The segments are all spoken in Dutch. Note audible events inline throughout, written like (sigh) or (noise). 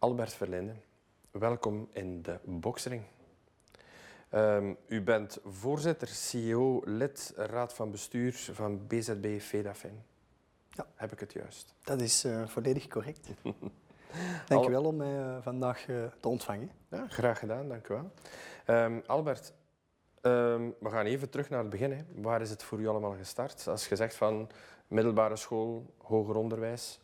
Albert Verlinde, welkom in de Boksring. Um, u bent voorzitter, CEO, lid, raad van bestuur van BZB Fedafin. Ja. Heb ik het juist? Dat is uh, volledig correct. (laughs) dank u wel om mij uh, vandaag uh, te ontvangen. Ja, graag gedaan, dank u wel. Um, Albert, um, we gaan even terug naar het begin. Hè. Waar is het voor u allemaal gestart? Als je zegt van middelbare school, hoger onderwijs.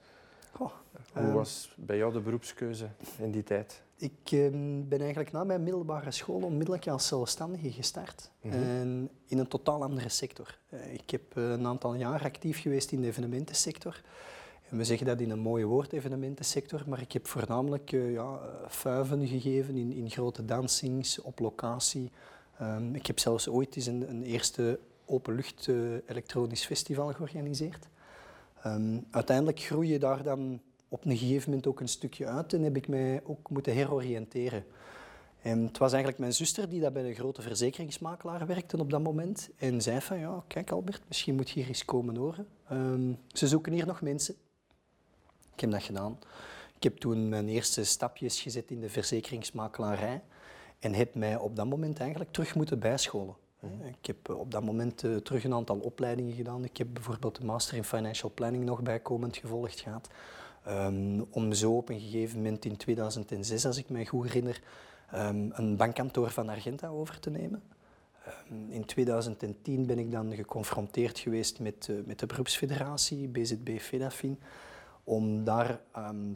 Hoe ehm, was bij jou de beroepskeuze in die tijd? Ik ehm, ben eigenlijk na mijn middelbare school onmiddellijk als zelfstandige gestart. Mhm. En in een totaal andere sector. Eh, ik heb eh, een aantal jaar actief geweest in de evenementensector. En we zeggen dat in een mooie woord, evenementensector, maar ik heb voornamelijk uh, ja, fuiven gegeven in, in grote dansings, op locatie. Um, ik heb zelfs ooit eens een, een eerste openlucht elektronisch festival georganiseerd. Um, uiteindelijk groei je daar dan op een gegeven moment ook een stukje uit en heb ik mij ook moeten heroriënteren. En het was eigenlijk mijn zuster die dat bij een grote verzekeringsmakelaar werkte op dat moment. En zei van, ja, kijk Albert, misschien moet je hier eens komen horen. Ehm, ze zoeken hier nog mensen. Ik heb dat gedaan. Ik heb toen mijn eerste stapjes gezet in de verzekeringsmakelarij en heb mij op dat moment eigenlijk terug moeten bijscholen. Ik heb op dat moment uh, terug een aantal opleidingen gedaan. Ik heb bijvoorbeeld de Master in Financial Planning nog bijkomend gevolgd gehad. Um, om zo op een gegeven moment in 2006, als ik mij goed herinner, um, een bankkantoor van Argenta over te nemen. Um, in 2010 ben ik dan geconfronteerd geweest met, uh, met de beroepsfederatie, BZB Fedafin, om daar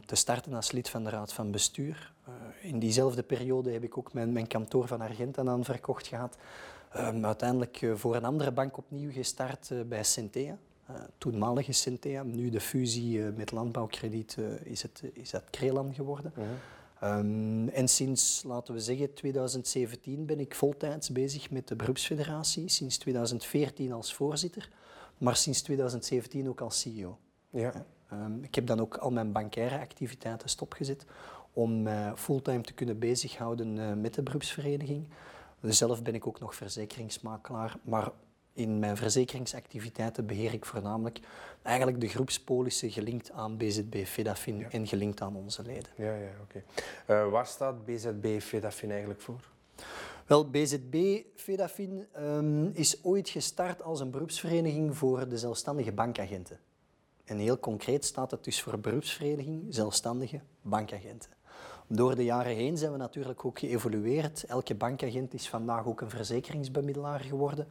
te starten als lid van de raad van bestuur. In diezelfde periode heb ik ook mijn, mijn kantoor van Argenta aan verkocht gehad. Uiteindelijk uh, voor een andere bank opnieuw gestart bij Centea. Uh, toenmalige Centea. Nu de fusie uh, met landbouwkrediet uh, is, het, is dat Krelan geworden. -huh. um, en sinds, laten we zeggen, 2017 ben ik voltijds bezig met de beroepsfederatie. Sinds 2014 als voorzitter, maar sinds 2017 ook als CEO. Ja. Um, ik heb dan ook al mijn bankaire activiteiten stopgezet om mij fulltime te kunnen bezighouden met de beroepsvereniging. Zelf ben ik ook nog verzekeringsmakelaar, maar in mijn verzekeringsactiviteiten beheer ik voornamelijk eigenlijk de groepspolissen gelinkt aan BZB Fedafin en gelinkt aan onze leden. Ja, ja oké. Okay. Uh, waar staat BZB Fedafin eigenlijk voor? Wel, BZB Fedafin um, is ooit gestart als een beroepsvereniging voor de zelfstandige bankagenten. En heel concreet staat het dus voor beroepsvereniging zelfstandige bankagenten. Door de jaren heen zijn we natuurlijk ook geëvolueerd. Elke bankagent is vandaag ook een verzekeringsbemiddelaar geworden,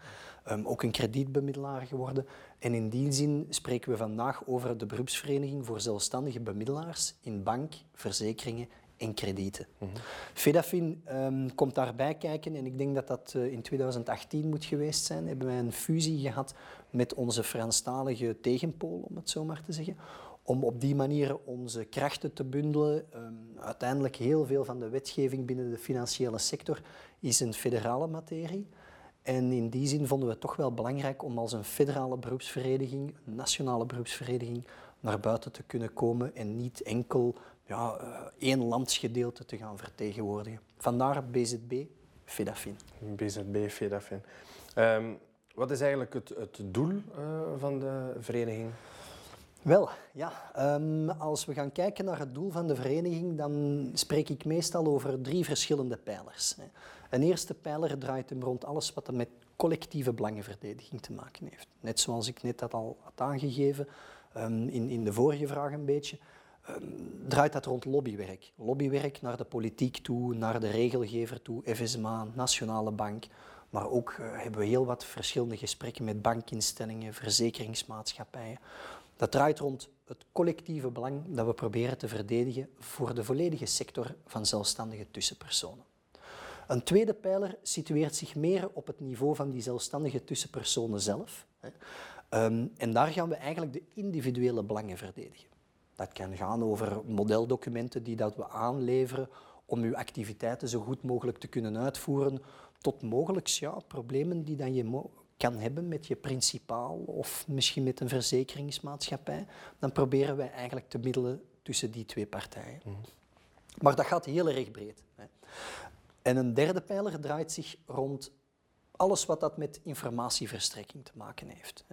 um, ook een kredietbemiddelaar geworden. En in die zin spreken we vandaag over de beroepsvereniging voor zelfstandige bemiddelaars in bank, verzekeringen en kredieten. Mm -hmm. Fedafin um, komt daarbij kijken en ik denk dat dat uh, in 2018 moet geweest zijn. Hebben wij een fusie gehad met onze Franstalige tegenpool, om het zo maar te zeggen om op die manier onze krachten te bundelen. Um, uiteindelijk heel veel van de wetgeving binnen de financiële sector is een federale materie. En in die zin vonden we het toch wel belangrijk om als een federale beroepsvereniging, een nationale beroepsvereniging, naar buiten te kunnen komen en niet enkel ja, uh, één landsgedeelte te gaan vertegenwoordigen. Vandaar BZB, FEDAFIN. BZB, FEDAFIN. Um, wat is eigenlijk het, het doel uh, van de vereniging? Wel, ja. Um, als we gaan kijken naar het doel van de vereniging, dan spreek ik meestal over drie verschillende pijlers. Een eerste pijler draait hem rond alles wat er met collectieve belangenverdediging te maken heeft. Net zoals ik net dat al had aangegeven um, in, in de vorige vraag een beetje, um, draait dat rond lobbywerk. Lobbywerk naar de politiek toe, naar de regelgever toe, FSMA, Nationale Bank. Maar ook uh, hebben we heel wat verschillende gesprekken met bankinstellingen, verzekeringsmaatschappijen dat draait rond het collectieve belang dat we proberen te verdedigen voor de volledige sector van zelfstandige tussenpersonen. Een tweede pijler situeert zich meer op het niveau van die zelfstandige tussenpersonen zelf. Ehm, en daar gaan we eigenlijk de individuele belangen verdedigen. Dat kan gaan over modeldocumenten die dat we aanleveren om uw activiteiten zo goed mogelijk te kunnen uitvoeren, tot mogelijk ja, problemen die dan je kan hebben met je principaal of misschien met een verzekeringsmaatschappij, dan proberen wij eigenlijk te middelen tussen die twee partijen. Mhm. Maar dat gaat heel erg breed. Hè. En een derde pijler draait zich rond alles wat dat met informatieverstrekking te maken heeft.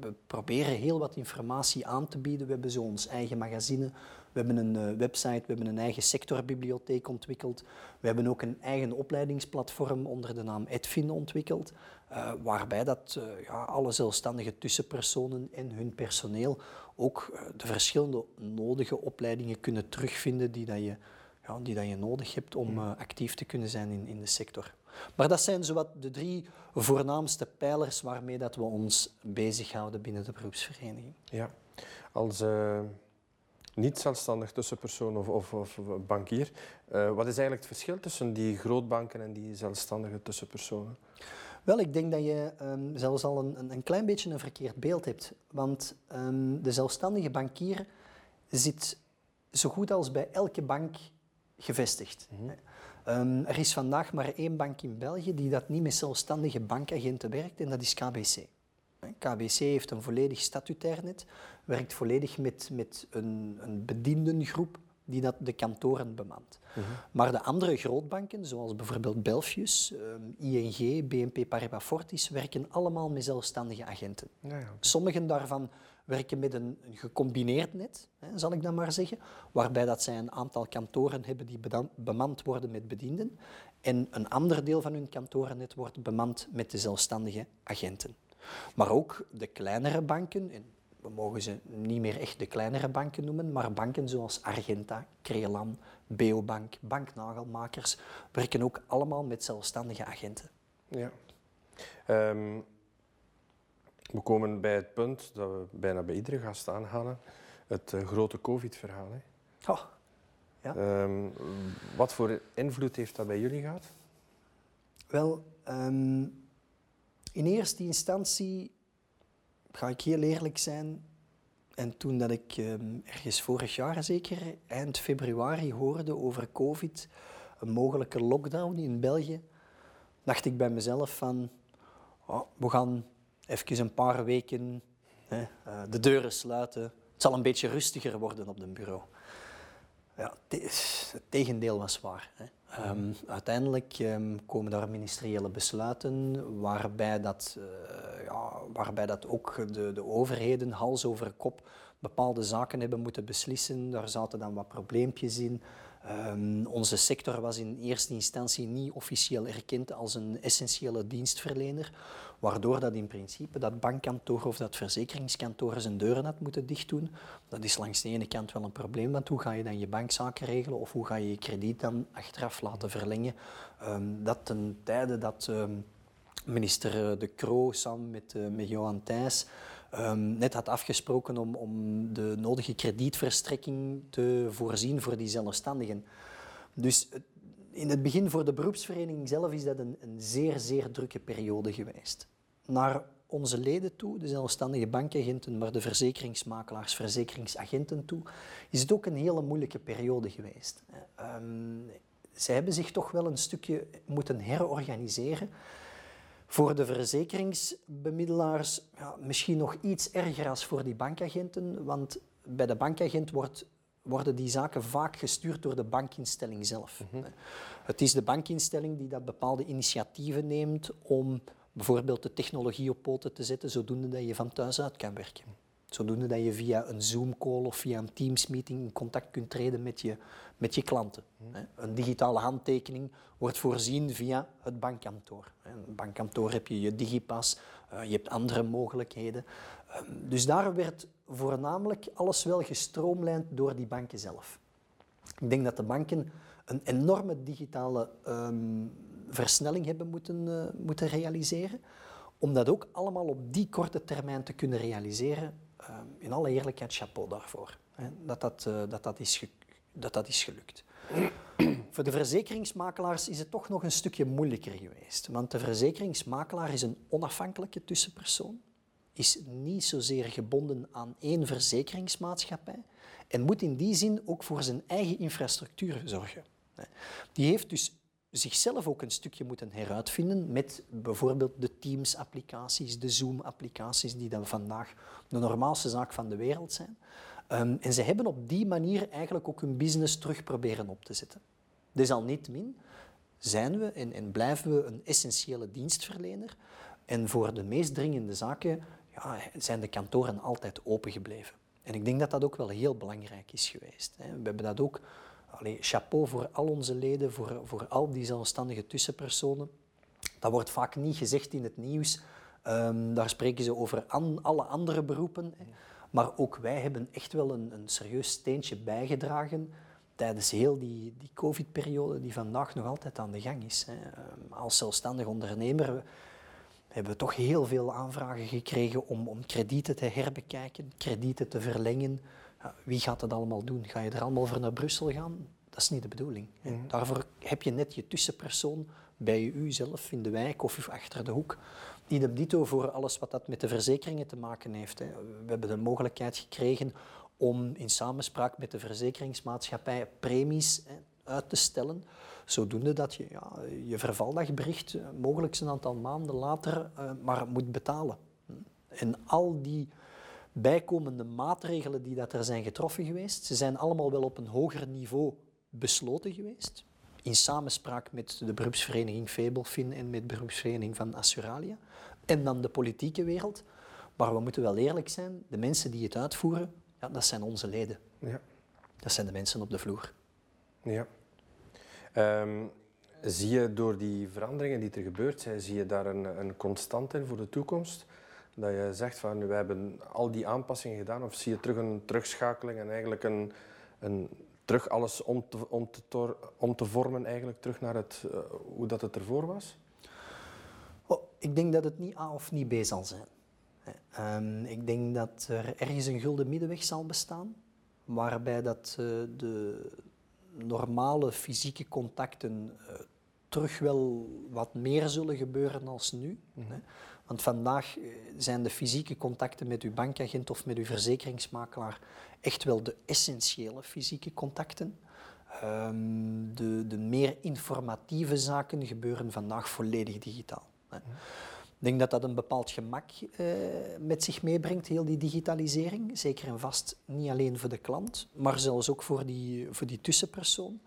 We proberen heel wat informatie aan te bieden. We hebben zo ons eigen magazine, we hebben een eh, website, we hebben een eigen sectorbibliotheek ontwikkeld. We hebben ook een eigen opleidingsplatform onder de naam Edfin ontwikkeld, uh, waarbij dat, ja, alle zelfstandige tussenpersonen en hun personeel ook de verschillende nodige opleidingen kunnen terugvinden die, dat je, ja, die dat je nodig hebt om actief te kunnen zijn in, in de sector. Maar dat zijn zowat de drie voornaamste pijlers waarmee dat we ons bezighouden binnen de beroepsvereniging. Ja, als uh, niet zelfstandig tussenpersoon of, of, of bankier, uh, wat is eigenlijk het verschil tussen die grootbanken en die zelfstandige tussenpersonen? Wel, ik denk dat je um, zelfs al een, een, klein beetje een verkeerd beeld hebt. Want um, de zelfstandige bankier zit zo goed als bij elke bank gevestigd. Mm -hmm. Um, er is vandaag maar één bank in België die dat niet met zelfstandige bankagenten werkt en dat is KBC. KBC heeft een volledig statutair net, werkt volledig met, met een, een bediendengroep die dat de kantoren bemant. Uh mhm. -huh. Maar de andere grootbanken, zoals bijvoorbeeld Belfius, um, ING, BNP Paribas Fortis, werken allemaal met zelfstandige agenten. Ja, ja. Sommigen daarvan werken met een, een gecombineerd net, hè, zal ik dan maar zeggen, waarbij dat zij een aantal kantoren hebben die bemand worden met bedienden en een ander deel van hun kantorennet wordt bemand met de zelfstandige agenten. Maar ook de kleinere banken, en we mogen ze niet meer echt de kleinere banken noemen, maar banken zoals Argenta, Crelan, Beobank, banknagelmakers, werken ook allemaal met zelfstandige agenten. Ja. Um, we komen bij het punt dat we bijna bij iedere gast aanhalen, het uh, grote COVID-verhaal. Oh, ja. Um, wat voor invloed heeft dat bij jullie gehad? Wel, um, in eerste instantie ga ik heel eerlijk zijn. En toen dat ik um, ergens vorig jaar zeker, eind februari, hoorde over COVID, een mogelijke lockdown in België, dacht ik bij mezelf van, oh, we gaan even een paar weken hè, uh, de deuren sluiten. Het zal een beetje rustiger worden op het bureau. Ja, het tegendeel was waar. Hè. Um, uiteindelijk um, komen daar ministeriële besluiten waarbij dat, uh, ja, waarbij dat ook de, de overheden hals over kop bepaalde zaken hebben moeten beslissen. Daar zaten dan wat probleempjes in. Um, onze sector was in eerste instantie niet officieel erkend als een essentiële dienstverlener, waardoor dat in principe dat bankkantoor of dat verzekeringskantoor zijn deuren had moeten dichtdoen. Dat is langs de ene kant wel een probleem, want hoe ga je dan je bankzaken regelen of hoe ga je je krediet dan achteraf laten verlengen? Um, dat ten tijde dat um, minister eh, De Croo samen met, uh, met Johan Thijs um, net had afgesproken om, om de nodige kredietverstrekking te voorzien voor die zelfstandigen. Dus in het begin voor de beroepsvereniging zelf is dat een, een zeer, zeer drukke periode geweest. Naar onze leden toe, de zelfstandige bankagenten, maar de verzekeringsmakelaars, verzekeringsagenten toe, is het ook een hele moeilijke periode geweest. Um, zij hebben zich toch wel een stukje moeten herorganiseren. Voor de verzekeringsbemiddelaars ja, misschien nog iets erger als voor die bankagenten, want bij de bankagent wordt, worden die zaken vaak gestuurd door de bankinstelling zelf. Mm -hmm. Het is de bankinstelling die dat bepaalde initiatieven neemt om bijvoorbeeld de technologie op poten te zetten, zodoende dat je van thuis uit kan werken. Zodoende dat je via een Zoom-call of via een Teams-meeting in contact kunt treden met je, met je klanten. Een digitale handtekening wordt voorzien via het bankkantoor. Een bankkantoor heb je je digipas, eh, je hebt andere mogelijkheden. Ehm, dus daar werd voornamelijk alles wel gestroomlijnd door die banken zelf. Ik denk dat de banken een enorme digitale um, versnelling hebben moeten, uh, moeten realiseren. Om dat ook allemaal op die korte termijn te kunnen realiseren, Ehm, in alle eerlijkheid, chapeau daarvoor. Hè, dat, dat, uh, dat, dat, is dat dat is gelukt. (clears throat) Voor de verzekeringsmakelaars is het toch nog een stukje moeilijker geweest. Want de verzekeringsmakelaar is een onafhankelijke tussenpersoon, is niet zozeer gebonden aan één verzekeringsmaatschappij en moet in die zin ook voor zijn eigen infrastructuur zorgen. Die heeft dus zichzelf ook een stukje moeten heruitvinden met bijvoorbeeld de Teams-applicaties, de Zoom-applicaties, die dan vandaag de normaalste zaak van de wereld zijn. Um, en ze hebben op die manier eigenlijk ook hun business terug proberen op te zetten. Desalniettemin zijn we en, en blijven we een essentiële dienstverlener. En voor de meest dringende zaken ja, zijn de kantoren altijd open gebleven. En ik denk dat dat ook wel heel belangrijk is geweest. Hè. We hebben dat ook, allez, chapeau voor al onze leden, voor, voor al die zelfstandige tussenpersonen. Dat wordt vaak niet gezegd in het nieuws. Um, daar spreken ze over alle andere beroepen. Hè. Maar ook wij hebben echt wel een, een serieus steentje bijgedragen tijdens heel die, die COVID-periode, die vandaag nog altijd aan de gang is. Hè. Ehm, als zelfstandig ondernemer hebben we toch heel veel aanvragen gekregen om, om kredieten te herbekijken, kredieten te verlengen. Ja, wie gaat dat allemaal doen? Ga je er allemaal voor naar Brussel gaan? Dat is niet de bedoeling. Mhm. Daarvoor heb je net je tussenpersoon bij u zelf in de wijk of achter de hoek. Idem dito voor alles wat dat met de verzekeringen te maken heeft. Hè. We hebben de mogelijkheid gekregen om in samenspraak met de verzekeringsmaatschappij premies hè, uit te stellen. Zodoende dat je ja, je vervaldagbericht eh, mogelijk een aantal maanden later uh, maar moet betalen. En al die bijkomende maatregelen die dat er zijn getroffen geweest, ze zijn allemaal wel op een hoger niveau besloten geweest. In samenspraak met de beroepsvereniging Febelfin en met de beroepsvereniging van Assuralia. En dan de politieke wereld. Maar we moeten wel eerlijk zijn, de mensen die het uitvoeren, ja, dat zijn onze leden. Ja. Dat zijn de mensen op de vloer. Ja. Um, zie je door die veranderingen die er gebeurd zijn, zie je daar een, een constant in voor de toekomst? Dat je zegt van we hebben al die aanpassingen gedaan, of zie je terug een terugschakeling en eigenlijk een, een terug alles om te, om, om te vormen, eigenlijk terug naar het, uh, hoe dat het ervoor was? Oh, ik denk dat het niet A of niet B zal zijn. Um, ik denk dat er ergens een gulden middenweg zal bestaan, waarbij dat uh, de, normale fysieke contacten uh, terug wel wat meer zullen gebeuren als nu. Mhm. hè. Want vandaag eh, zijn de fysieke contacten met uw bankagent of met uw verzekeringsmakelaar echt wel de essentiële fysieke contacten. Um, de, de meer informatieve zaken gebeuren vandaag volledig digitaal. Hè. Mhm. Denk dat dat een bepaald gemak uh, met zich meebrengt, heel die digitalisering. Zeker en vast niet alleen voor de klant, maar zelfs ook voor die, voor die tussenpersoon.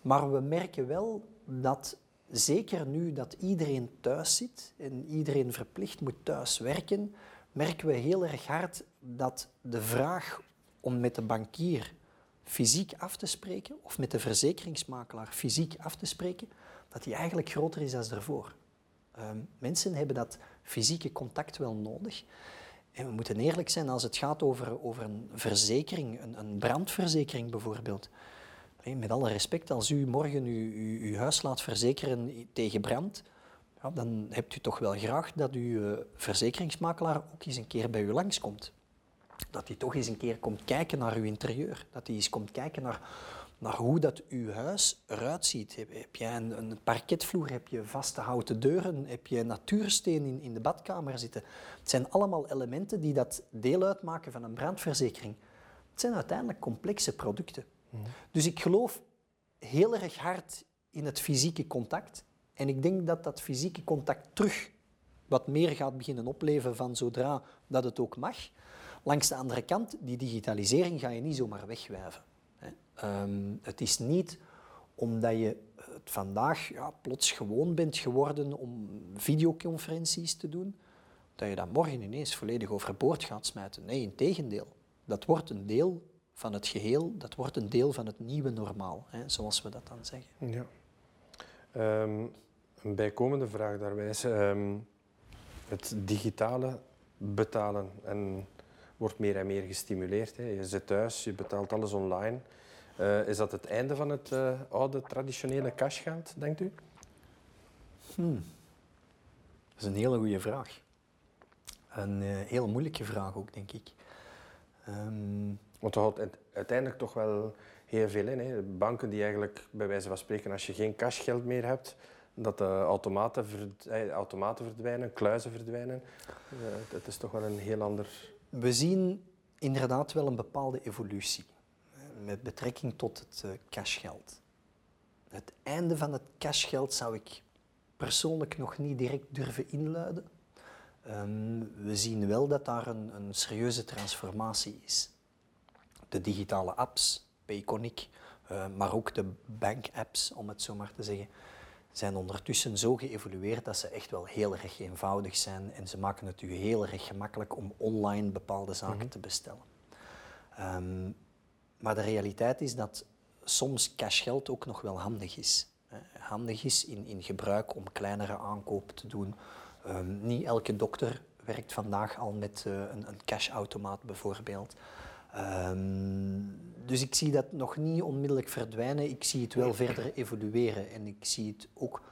Maar we merken wel dat, zeker nu dat iedereen thuis zit en iedereen verplicht moet thuis werken, merken we heel erg hard dat de vraag om met de bankier fysiek af te spreken of met de verzekeringsmakelaar fysiek af te spreken, dat die eigenlijk groter is dan ervoor. Ehm, mensen hebben dat fysieke contact wel nodig. En we moeten eerlijk zijn als het gaat over, over een verzekering, een, een brandverzekering bijvoorbeeld. met alle respect, als u morgen uw, uw, huis laat verzekeren tegen brand, ja, dan hebt u toch wel graag dat uw uh, verzekeringsmakelaar ook eens een keer bij u langskomt. Dat hij toch eens een keer komt kijken naar uw interieur. Dat hij eens komt kijken naar naar hoe dat uw huis eruit ziet. Heb, heb je een, een, parketvloer, heb je vaste houten deuren, heb je natuursteen in, in de badkamer zitten. Het zijn allemaal elementen die dat deel uitmaken van een brandverzekering. Het zijn uiteindelijk complexe producten. Mhm. Dus ik geloof heel erg hard in het fysieke contact. En ik denk dat dat fysieke contact terug wat meer gaat beginnen opleven van zodra dat het ook mag. Langs de andere kant, die digitalisering ga je niet zomaar wegwijven. Um, het is niet omdat je het vandaag ja, plots gewoon bent geworden om videoconferenties te doen, dat je dat morgen ineens volledig overboord gaat smijten. Nee, in tegendeel. Dat wordt een deel van het geheel, dat wordt een deel van het nieuwe normaal, hè, zoals we dat dan zeggen. Ja. Um, een bijkomende vraag daarbij is um, het digitale betalen en wordt meer en meer gestimuleerd. Hè. Je zit thuis, je betaalt alles online. Uh, is dat het einde van het uh, oude traditionele cashgeld, denkt u? Hmm. Dat is een hele goede vraag. Een uh, heel moeilijke vraag ook, denk ik. Um... Want er houdt uiteindelijk toch wel heel veel in. Hè? Banken die eigenlijk, bij wijze van spreken, als je geen cashgeld meer hebt, dat de automaten, verd automaten verdwijnen, kluizen verdwijnen. het is toch wel een heel ander... We zien inderdaad wel een bepaalde evolutie met betrekking tot het uh, cashgeld. Het einde van het cashgeld zou ik persoonlijk nog niet direct durven inluiden. Um, we zien wel dat daar een, een, serieuze transformatie is. De digitale apps, Payconic, uh, maar ook de bankapps, om het zo maar te zeggen, zijn ondertussen zo geëvolueerd dat ze echt wel heel erg eenvoudig zijn en ze maken het u heel erg gemakkelijk om online bepaalde zaken Mhm. te bestellen. Ehm, maar de realiteit is dat soms cashgeld ook nog wel handig is. Eh, handig is in, in gebruik om kleinere aankopen te doen. Ehm, niet elke dokter werkt vandaag al met eh, een, een cashautomaat bijvoorbeeld. Ehm, dus ik zie dat nog niet onmiddellijk verdwijnen. Ik zie het wel verder evolueren. En ik zie het ook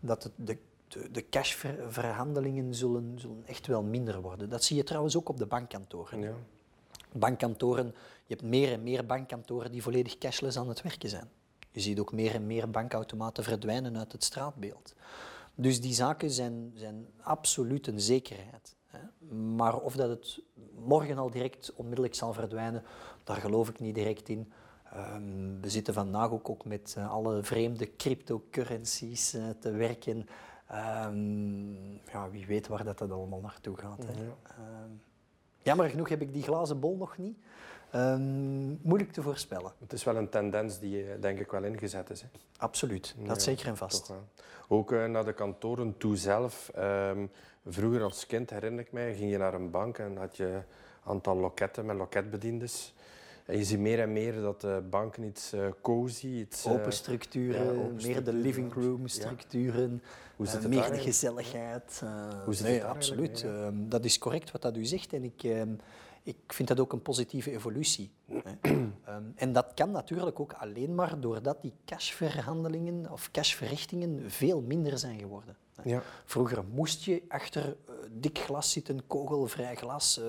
dat het de, de, de cashverhandelingen zullen, zullen echt wel minder worden. Dat zie je trouwens ook op de bankkantoren. Ja. Bankkantoren, je hebt meer en meer bankkantoren die volledig cashless aan het werken zijn. Je ziet ook meer en meer bankautomaten verdwijnen uit het straatbeeld. Dus die zaken zijn, zijn absoluut een zekerheid. Maar of dat het morgen al direct onmiddellijk zal verdwijnen, daar geloof ik niet direct in. Ehm, we zitten vandaag ook, ook met eh, alle vreemde cryptocurrencies eh, te werken. Ehm, ja, wie weet waar dat, dat allemaal naartoe gaat. Hè. Ja. Ehm, jammer genoeg heb ik die glazen bol nog niet. Ehm, moeilijk te voorspellen. Het is wel een tendens die eh, denk ik wel ingezet is. Hè. Absoluut, Ja, dat zeker en vast. Ook eh, naar de kantoren toe zelf. Ehm, vroeger als kind herinner ik mij, ging je naar een bank en had je een aantal loketten met loketbediendes. En je ziet meer en meer dat de banken iets eh, cozy, iets... Open structuren, ja, open meer de living room ja. structuren, Hoe zit het meer de gezelligheid. Hoe zit nee, het absoluut. Ehm, dat is correct wat dat u zegt en ik, ik vind dat ook een positieve evolutie. hè. (clears throat) Ehm, en dat kan natuurlijk ook alleen maar doordat die cashverhandelingen of cashverrichtingen veel minder zijn geworden. hè. Ja. Vroeger moest je achter eh, dik glas zitten, kogelvrij glas. eh,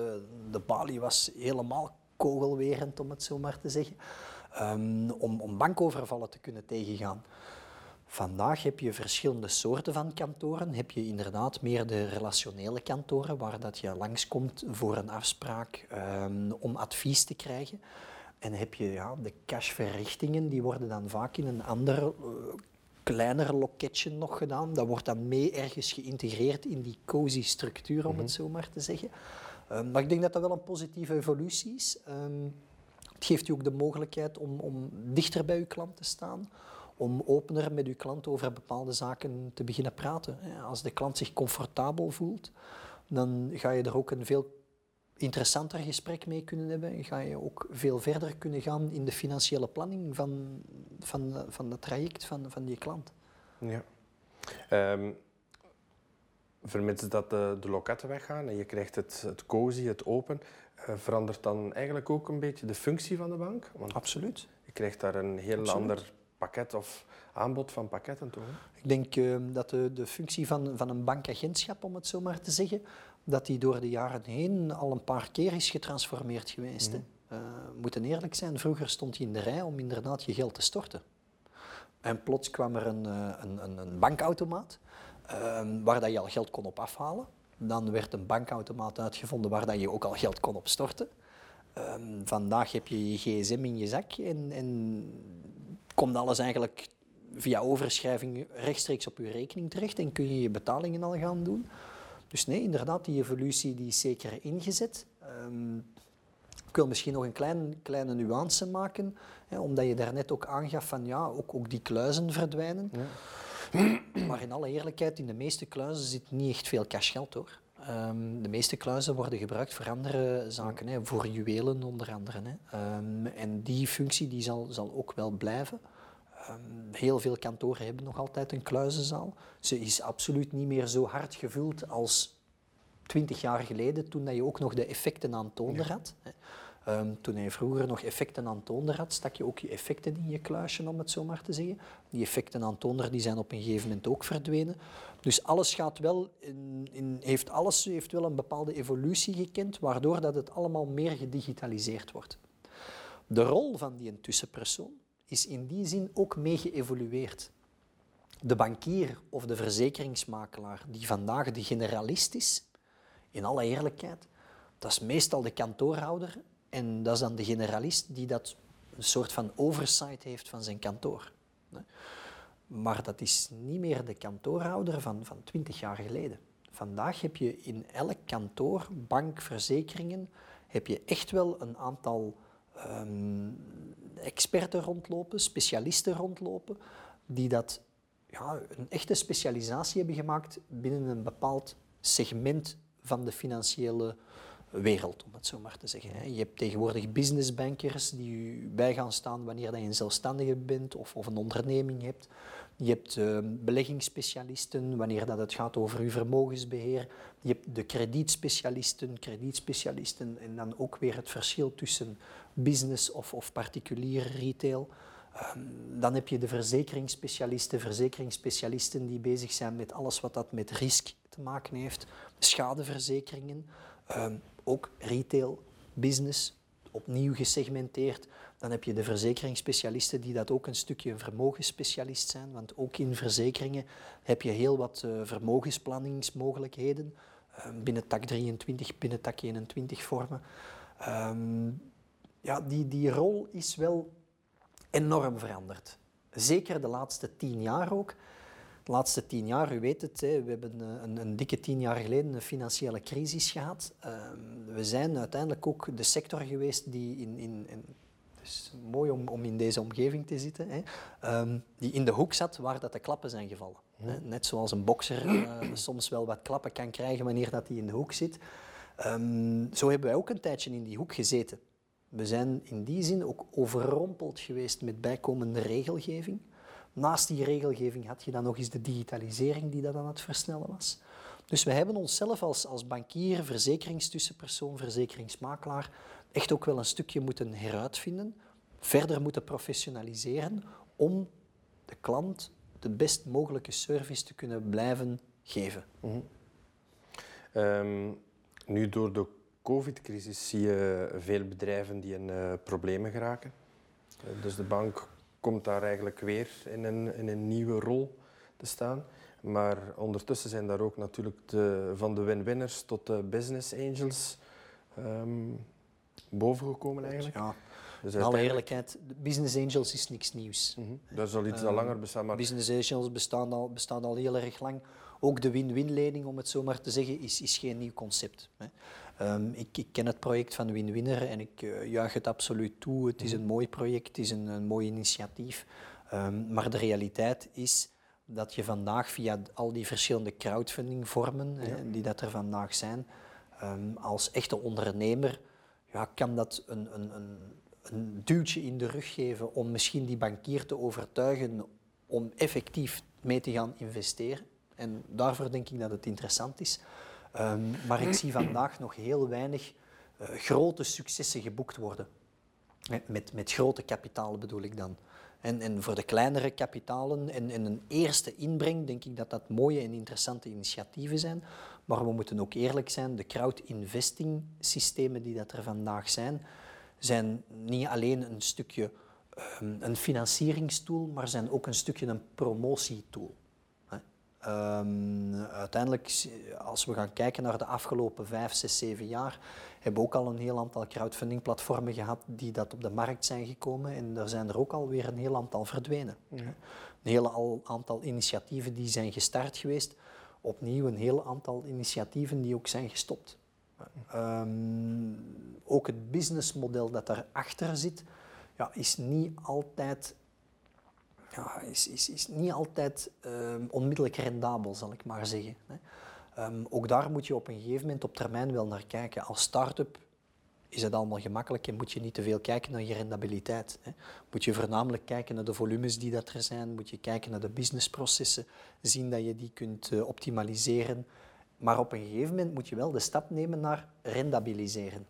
de balie was helemaal kogelwerend, om het zo maar te zeggen, ehm, om, om bankovervallen te kunnen tegengaan. Vandaag heb je verschillende soorten van kantoren. Heb je inderdaad meer de relationele kantoren, waar dat je langskomt voor een afspraak ehm, om advies te krijgen. En heb je ja, de cashverrichtingen, die worden dan vaak in een ander, eh, kleiner loketje nog gedaan. Dat wordt dan mee ergens geïntegreerd in die cozy structuur, om het zo maar te zeggen. Ehm, maar ik denk dat dat wel een positieve evolutie is. Ehm, het geeft je ook de mogelijkheid om, om dichter bij je klant te staan, om opener met uw klant over bepaalde zaken te beginnen praten. Als de klant zich comfortabel voelt, dan ga je er ook een veel interessanter gesprek mee kunnen hebben. Ga je ook veel verder kunnen gaan in de financiële planning van, van, van het traject van, van die klant. Ja. Ehm, vermits dat de, de loketten weggaan en je krijgt het, het cozy, het open, eh, verandert dan eigenlijk ook een beetje de functie van de bank? Want Absoluut. je krijgt daar een heel Absoluut. ander pakket of aanbod van pakketten toe. hè? Ik denk eh, dat de, de functie van, van een bankagentschap, om het zo maar te zeggen, dat die door de jaren heen al een paar keer is getransformeerd geweest. hè. Eh, we moeten eerlijk zijn, vroeger stond je in de rij om inderdaad je geld te storten. En plots kwam er een, eh, een, een, een bankautomaat ehm, waar dat je al geld kon op afhalen. Dan werd een bankautomaat uitgevonden waar dat je ook al geld kon op storten. Ehm, vandaag heb je je gsm in je zak en, en komt alles eigenlijk via overschrijving rechtstreeks op je rekening terecht en kun je je betalingen al gaan doen. Dus nee, inderdaad, die evolutie die is zeker ingezet. Ehm, ik wil misschien nog een klein, kleine nuance maken, hè, omdat je daarnet ook aangaf van ja, ook, ook die kluizen verdwijnen. Maar in alle eerlijkheid, in de meeste kluizen zit niet echt veel cashgeld hoor. Ehm, de meeste kluizen worden gebruikt voor andere zaken, hè, voor juwelen onder andere. Hè. Ehm, en die functie die zal, zal ook wel blijven. Ehm, heel veel kantoren hebben nog altijd een kluizenzaal. Ze is absoluut niet meer zo hard gevuld als twintig jaar geleden, toen dat je ook nog de effecten aan toonder had. hè. Toen je vroeger nog effecten aan toonder had, stak je ook je effecten in je kluisje, om het zo maar te zeggen. Die effecten aan toonder die zijn op een gegeven moment ook verdwenen. Dus alles gaat wel in, in, heeft, alles heeft wel een bepaalde evolutie gekend, waardoor dat het allemaal meer gedigitaliseerd wordt. De rol van die tussenpersoon is in die zin ook mee geëvolueerd. De bankier of de verzekeringsmakelaar die vandaag de generalist is, in alle eerlijkheid, dat is meestal de kantoorhouder en dat is dan de generalist die dat een soort van oversight heeft van zijn kantoor. Maar dat is niet meer de kantoorhouder van, van 20 jaar geleden. Vandaag heb je in elk kantoor, bank, verzekeringen, heb je echt wel een aantal ehm, experten rondlopen, specialisten rondlopen, die dat ja, een echte specialisatie hebben gemaakt binnen een bepaald segment van de financiële wereld, om het zo maar te zeggen. Je hebt tegenwoordig businessbankers die u bij gaan staan wanneer je een zelfstandige bent of, of een onderneming hebt. Je hebt uh, beleggingsspecialisten wanneer dat het gaat over uw vermogensbeheer. Je hebt de kredietspecialisten, kredietspecialisten en dan ook weer het verschil tussen business of, of particulier retail. Ehm, dan heb je de verzekeringsspecialisten, verzekeringsspecialisten die bezig zijn met alles wat dat met risk te maken heeft, schadeverzekeringen, ehm, ook retail, business, opnieuw gesegmenteerd. Dan heb je de verzekeringsspecialisten die dat ook een stukje vermogensspecialist zijn, want ook in verzekeringen heb je heel wat uh, vermogensplanningsmogelijkheden ehm, binnen tak 23, binnen tak 21 vormen. ja, die, die rol is wel enorm veranderd. Zeker de laatste tien jaar ook. De laatste tien jaar, u weet het, we hebben eh, een, een dikke tien jaar geleden een financiële crisis gehad. Ehm, we zijn uiteindelijk ook de sector geweest die in, in, in is mooi om, om in deze omgeving te zitten, hè, ehm, die in de hoek zat waar dat de klappen zijn gevallen. Net zoals een bokser uh, soms wel wat klappen kan krijgen wanneer dat hij in de hoek zit. Um, zo hebben wij ook een tijdje in die hoek gezeten. We zijn in die zin ook overrompeld geweest met bijkomende regelgeving. Naast die regelgeving had je dan nog eens de digitalisering die dat aan het versnellen was. Dus we hebben onszelf als, als bankier, verzekeringstussenpersoon, verzekeringsmakelaar echt ook wel een stukje moeten heruitvinden, verder moeten professionaliseren om de klant de best mogelijke service te kunnen blijven geven. Mm nu door de COVID-crisis zie je veel bedrijven die in uh, problemen geraken. Uh, dus de bank komt daar eigenlijk weer in een, in een nieuwe rol te staan. Maar ondertussen zijn daar ook natuurlijk de, van de win-winners tot de business angels um, bovengekomen eigenlijk. Ja. Dus in alle eerlijkheid, business angels is niks nieuws. Mm -hmm. Dat zal iets um, al langer bestaan. Maar... Business angels bestaan al, bestaan al heel erg lang. Ook de win-win-lening, om het zo maar te zeggen, is, is geen nieuw concept. Hè. Um, ik, ik, ken het project van Win-Winner en ik uh, juich het absoluut toe. Het is een mooi project, het is een, een mooi initiatief. Um, maar de realiteit is dat je vandaag via al die verschillende crowdfundingvormen ja. hè, die dat er vandaag zijn, um, als echte ondernemer ja, kan dat een, een, een, een duwtje in de rug geven om misschien die bankier te overtuigen om effectief mee te gaan investeren. En daarvoor denk ik dat het interessant is. Um, maar ik zie vandaag nog heel weinig uh, grote successen geboekt worden. Met, met grote kapitalen bedoel ik dan. En, en voor de kleinere kapitalen en, en een eerste inbreng denk ik dat dat mooie en interessante initiatieven zijn. Maar we moeten ook eerlijk zijn, de crowd-investing systemen die dat er vandaag zijn, zijn niet alleen een stukje um, een financieringstool, maar zijn ook een stukje een promotietool. Um, uiteindelijk, als we gaan kijken naar de afgelopen vijf, zes, zeven jaar, hebben ook al een heel aantal crowdfunding-platformen gehad die dat op de markt zijn gekomen. En er zijn er ook alweer een heel aantal verdwenen. Ja. Een heel aantal initiatieven die zijn gestart geweest. Opnieuw een heel aantal initiatieven die ook zijn gestopt. Um, ook het businessmodel dat daarachter zit, ja, is niet altijd ja, is, is, is niet altijd um, onmiddellijk rendabel, zal ik maar zeggen. Hè. Um, ook daar moet je op een gegeven moment op termijn wel naar kijken. Als start-up is het allemaal gemakkelijk en moet je niet te veel kijken naar je rendabiliteit. Hè. Moet je voornamelijk kijken naar de volumes die dat er zijn, moet je kijken naar de businessprocessen, zien dat je die kunt uh, optimaliseren. Maar op een gegeven moment moet je wel de stap nemen naar rendabiliseren.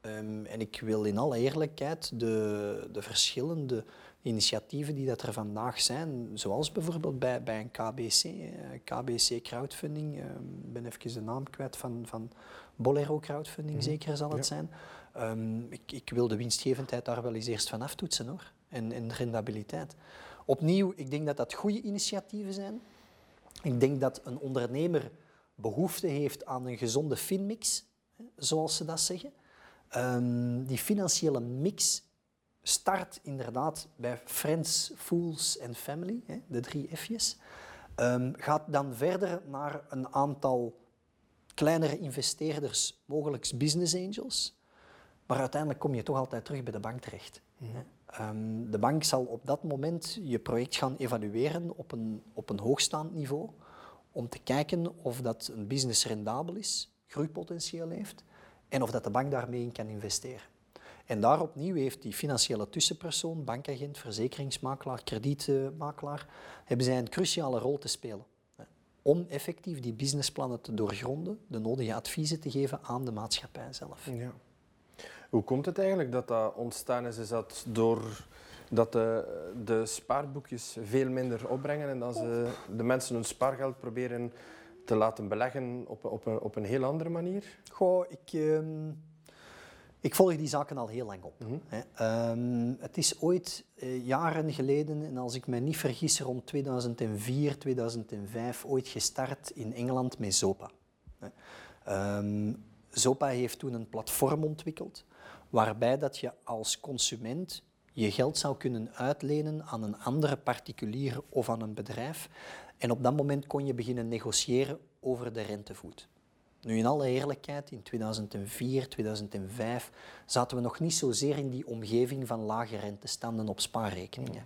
Um, en ik wil in alle eerlijkheid de, de verschillende initiatieven die dat er vandaag zijn, zoals bijvoorbeeld bij, bij een KBC, eh, KBC Crowdfunding, ik uh, ben even de naam kwijt van, van Bolero Crowdfunding, mm -hmm. zeker zal het ja. zijn. Um, ik, ik, wil de winstgevendheid daar wel eens eerst van aftoetsen hoor, en, en rendabiliteit. Opnieuw, ik denk dat dat goede initiatieven zijn. Ik denk dat een ondernemer behoefte heeft aan een gezonde finmix, zoals ze dat zeggen. Um, die financiële mix start inderdaad bij Friends, Fools en Family, hè, de drie F'jes. Um, gaat dan verder naar een aantal kleinere investeerders, mogelijk business angels. Maar uiteindelijk kom je toch altijd terug bij de bank terecht. Mm Ehm, de bank zal op dat moment je project gaan evalueren op een, op een hoogstaand niveau om te kijken of dat een business rendabel is, groeipotentieel heeft en of dat de bank daarmee in kan investeren. En daar opnieuw heeft die financiële tussenpersoon, bankagent, verzekeringsmakelaar, kredietmakelaar, hebben zij een cruciale rol te spelen. Om effectief die businessplannen te doorgronden, de nodige adviezen te geven aan de maatschappij zelf. Ja. Hoe komt het eigenlijk dat dat ontstaan is? Is dat door dat de, de spaarboekjes veel minder opbrengen en dat ze de mensen hun spaargeld proberen te laten beleggen op, op, een, op een heel andere manier? Goh, ik, ehm, ik volg die zaken al heel lang op. Mhm. hè. Ehm, het is ooit eh, jaren geleden, en als ik me niet vergis, rond 2004, 2005, ooit gestart in Engeland met Zopa. Ehm, Zopa heeft toen een platform ontwikkeld waarbij dat je als consument je geld zou kunnen uitlenen aan een andere particulier of aan een bedrijf. En op dat moment kon je beginnen negociëren over de rentevoet. Nu, in alle eerlijkheid, in 2004, 2005 zaten we nog niet zozeer in die omgeving van lage rentestanden op spaarrekeningen.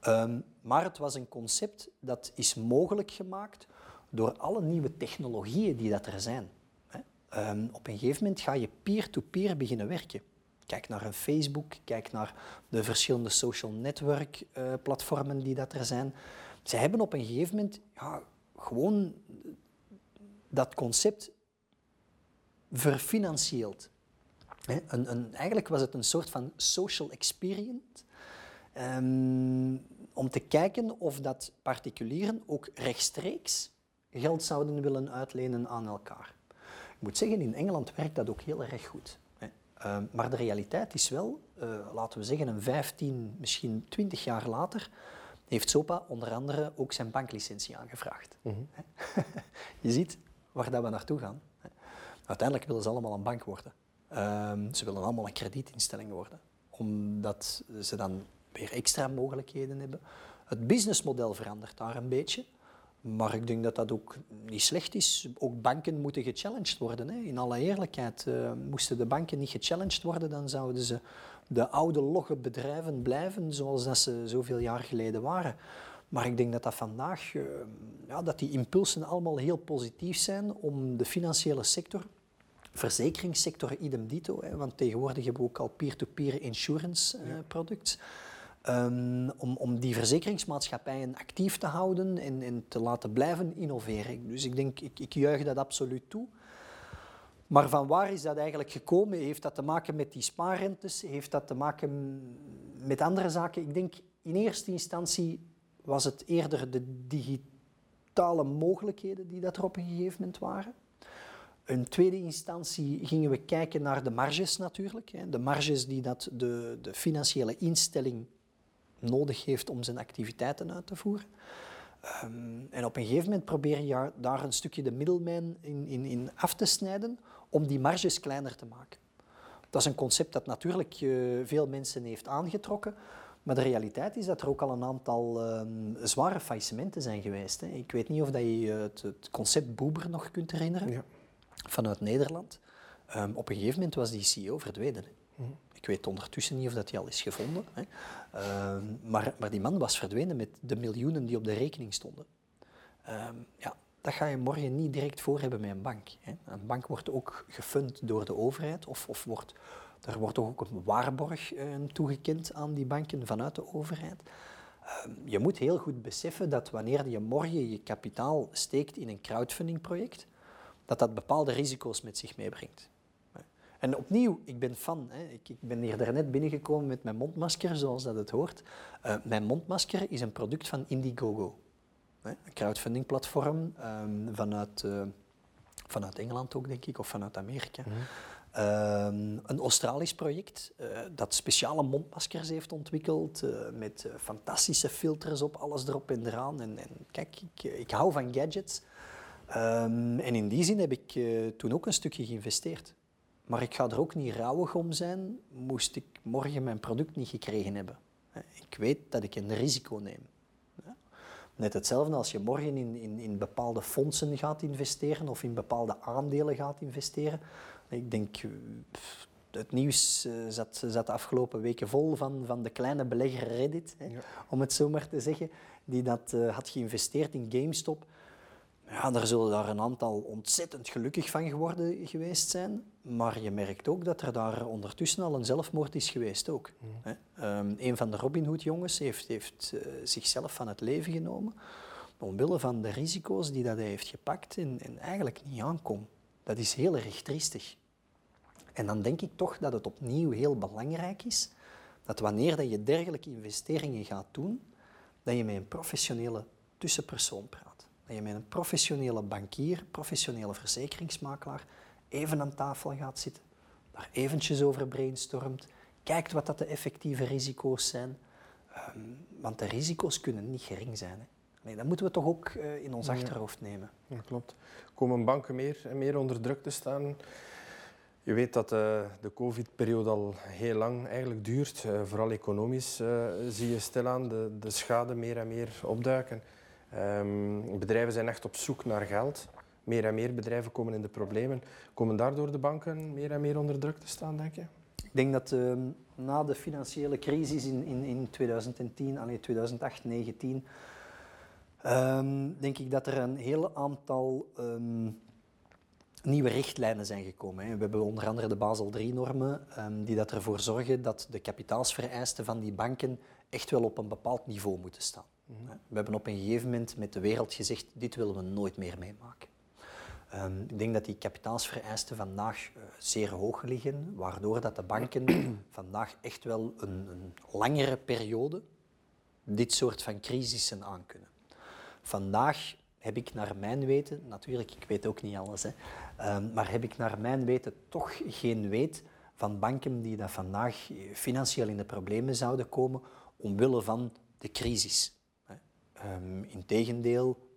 Ehm, maar het was een concept dat is mogelijk gemaakt door alle nieuwe technologieën die dat er zijn. Ehm, op een gegeven moment ga je peer-to-peer beginnen werken. Kijk naar een Facebook, kijk naar de verschillende social network eh, platformen die dat er zijn. Ze hebben op een gegeven moment ja, gewoon dat concept verfinancieeld. Een, een, eigenlijk was het een soort van social experience ehm, om te kijken of dat particulieren ook rechtstreeks geld zouden willen uitlenen aan elkaar. Ik moet zeggen, in Engeland werkt dat ook heel erg goed. Ehm, maar de realiteit is wel, eh, laten we zeggen een 15, misschien 20 jaar later, heeft SOPA onder andere ook zijn banklicentie aangevraagd. Hè. (laughs) Je ziet waar dat we naartoe gaan. Uiteindelijk willen ze allemaal een bank worden. Ehm, ze willen allemaal een kredietinstelling worden. Omdat ze dan weer extra mogelijkheden hebben. Het businessmodel verandert daar een beetje. Maar ik denk dat dat ook niet slecht is. Ook banken moeten gechallenged worden. Hè. In alle eerlijkheid, eh, moesten de banken niet gechallenged worden, dan zouden ze de oude logge bedrijven blijven zoals dat ze zoveel jaar geleden waren. Maar ik denk dat dat vandaag, eh, ja, dat die impulsen allemaal heel positief zijn om de financiële sector, verzekeringssector idem dito, hè, want tegenwoordig hebben we ook al peer-to-peer insurance eh, products. Ehm, om, om die verzekeringsmaatschappijen actief te houden en, en te laten blijven innoveren. Dus ik denk, ik, ik juich dat absoluut toe. Maar van waar is dat eigenlijk gekomen? Heeft dat te maken met die spaarrentes? Heeft dat te maken met andere zaken? Ik denk in eerste instantie was het eerder de digitale mogelijkheden die dat er op een gegeven moment waren. In tweede instantie gingen we kijken naar de marges natuurlijk. De marges die dat de, de financiële instelling nodig heeft om zijn activiteiten uit te voeren. Ehm, en op een gegeven moment probeer je daar een stukje de middelmijn in, in, in af te snijden om die marges kleiner te maken. Dat is een concept dat natuurlijk eh, veel mensen heeft aangetrokken, maar de realiteit is dat er ook al een aantal ehm, zware faillissementen zijn geweest. Hè. Ik weet niet of dat je het, het concept Boeber nog kunt herinneren, Ja. vanuit Nederland. Ehm, op een gegeven moment was die CEO verdwenen. hè. Ik weet ondertussen niet of dat hij al is gevonden. Hè. Ehm, maar, maar die man was verdwenen met de miljoenen die op de rekening stonden. Ja, dat ga je morgen niet direct voor hebben met een bank. Hè. Een bank wordt ook gefund door de overheid of, of wordt, er wordt ook een waarborg eh, toegekend aan die banken vanuit de overheid. Ehm, je moet heel goed beseffen dat wanneer je morgen je kapitaal steekt in een crowdfundingproject, dat dat bepaalde risico's met zich meebrengt. En opnieuw, ik ben fan. Hè. Ik, ben hier daarnet binnengekomen met mijn mondmasker, zoals dat het hoort. Eh, mijn mondmasker is een product van Indiegogo. Hè. Een crowdfundingplatform ehm, vanuit, eh, vanuit Engeland ook, denk ik, of vanuit Amerika. Ehm, een Australisch project eh, dat speciale mondmaskers heeft ontwikkeld eh, met eh, fantastische filters op, alles erop en eraan. En, en kijk, ik, ik hou van gadgets. Ehm, en in die zin heb ik toen ook een stukje geïnvesteerd. Maar ik ga er ook niet rouwig om zijn, moest ik morgen mijn product niet gekregen hebben. Ik weet dat ik een risico neem. Net hetzelfde als je morgen in, in, in bepaalde fondsen gaat investeren of in bepaalde aandelen gaat investeren. Ik denk, eh, pff, het nieuws uh, zat, zat de afgelopen weken vol van, van de kleine belegger Reddit, hè, om het zo maar te zeggen, die dat uh, had geïnvesteerd in GameStop. Ja, daar zullen daar een aantal ontzettend gelukkig van geworden geweest zijn. Maar je merkt ook dat er daar ondertussen al een zelfmoord is geweest ook. Mm. Um, een van de Robin Hood jongens heeft, heeft uh, zichzelf van het leven genomen omwille van de risico's die dat hij heeft gepakt en, en eigenlijk niet aankomt. Dat is heel erg triestig. En dan denk ik toch dat het opnieuw heel belangrijk is dat wanneer dat je dergelijke investeringen gaat doen, dat je met een professionele tussenpersoon praat. Dat je met een professionele bankier, professionele verzekeringsmakelaar even aan tafel gaat zitten, daar eventjes over brainstormt, kijkt wat dat de effectieve risico's zijn. Um, want de risico's kunnen niet gering zijn. Nee, dat moeten we toch ook uh, in ons achterhoofd nemen. Ja, klopt. Komen banken meer en meer onder druk te staan? Je weet dat uh, de covid-periode al heel lang eigenlijk duurt. Uh, vooral economisch zie je stilaan de, de schade meer en meer opduiken. Um, bedrijven zijn echt op zoek naar geld. Meer en meer bedrijven komen in de problemen. Komen daardoor de banken meer en meer onder druk te staan, denk je? Ik denk dat uh, na de financiële crisis in, in, in 2010, allee, 2008, 2019, um, denk ik dat er een heel aantal um, nieuwe richtlijnen zijn gekomen. Hè. We hebben onder andere de Basel III-normen, um, die dat ervoor zorgen dat de kapitaalsvereisten van die banken echt wel op een bepaald niveau moeten staan. Mm We hebben op een gegeven moment met de wereld gezegd, dit willen we nooit meer meemaken. Um, ik denk dat die kapitaalsvereisten vandaag uh, zeer hoog liggen, waardoor dat de banken (clears throat) vandaag echt wel een, een, langere periode dit soort van crisissen aankunnen. Vandaag heb ik naar mijn weten, natuurlijk, ik weet ook niet alles, hè, um, maar heb ik naar mijn weten toch geen weet van banken die dat vandaag financieel in de problemen zouden komen omwille van de crisis. Um, Integendeel,